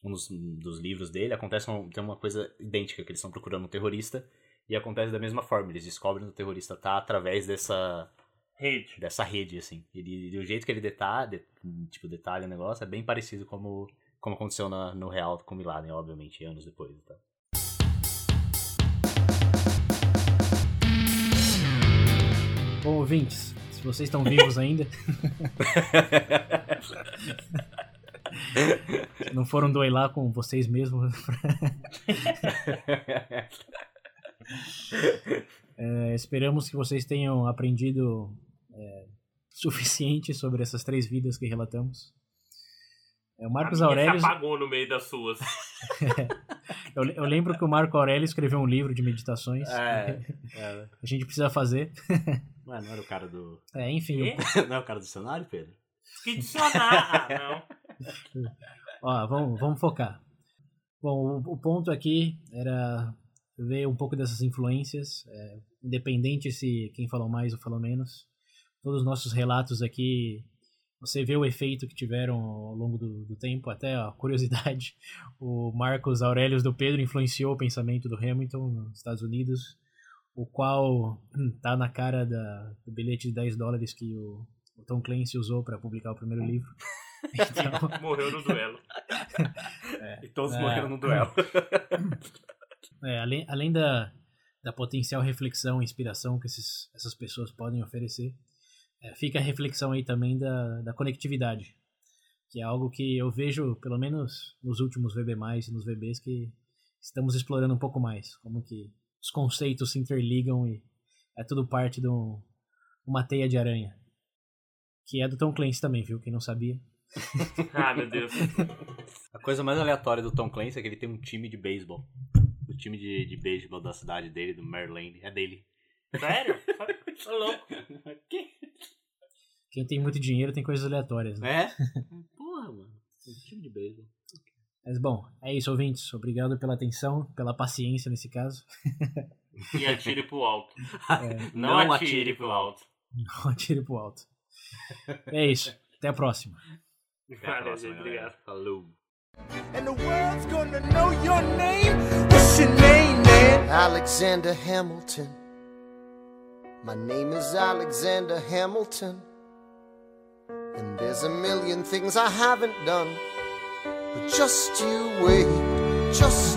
um dos, dos livros dele, acontece uma, tem uma coisa idêntica, que eles estão procurando um terrorista, e acontece da mesma forma, eles descobrem que o terrorista tá através dessa, Rede. dessa rede, assim. Ele, e o jeito que ele detalha, de- tipo, detalha o negócio é bem parecido como, como aconteceu na- no real com o Bin Laden, obviamente, anos depois. Tá? Bom, ouvintes, se vocês estão vivos ainda, (laughs) não foram doilar com vocês mesmos, (laughs) (laughs) (laughs) é, esperamos que vocês tenham aprendido é, suficiente sobre essas três vidas que relatamos. É, o Marcos Aurélio, se apagou no meio das suas. (laughs) eu, eu lembro que o Marco Aurélio escreveu um livro de meditações. É, é. A gente precisa fazer. (laughs) Ué, não era o cara do. É, enfim? Não é o cara do dicionário, Pedro? Que dicionar? Ah, não. Ó, vamos, vamos focar. Bom, o, o ponto aqui era ver um pouco dessas influências, é, independente se quem falou mais ou falou menos. Todos os nossos relatos aqui, você vê o efeito que tiveram ao longo do, do tempo. Até, ó, curiosidade, (laughs) o Marcos Aurelius do Pedro influenciou o pensamento do Hamilton nos Estados Unidos, o qual hum, tá na cara da, do bilhete de 10 dólares que o, o Tom Clancy usou para publicar o primeiro livro. Então, (laughs) Morreu no duelo. (laughs) E todos É. morreram no duelo. É, além, além da, da potencial reflexão e inspiração que esses, essas pessoas podem oferecer, é, fica a reflexão aí também da, da conectividade, que é algo que eu vejo, pelo menos nos últimos VB+, e nos VBs, que estamos explorando um pouco mais, como que os conceitos se interligam e é tudo parte de um- uma teia de aranha. Que é do Tom Clancy também, viu? Quem não sabia. (laughs) Ah, meu Deus. A coisa mais aleatória do Tom Clancy é que ele tem um time de beisebol. Time de, de beisebol da cidade dele, do Maryland, é dele. Sério? (laughs) Tô louco. Quem tem muito dinheiro tem coisas aleatórias, né? É? (laughs) Porra, mano. Um time de beisebol. Mas bom, é isso, ouvintes. Obrigado pela atenção, pela paciência nesse caso. E atire pro alto. (laughs) É, Não, atire, pro alto. não atire pro alto. É isso. Até a próxima. Até a Valeu, próxima, galera. Obrigado. Falou. Alexander Hamilton. My name is Alexander Hamilton. And there's a million things I haven't done. But just you wait, just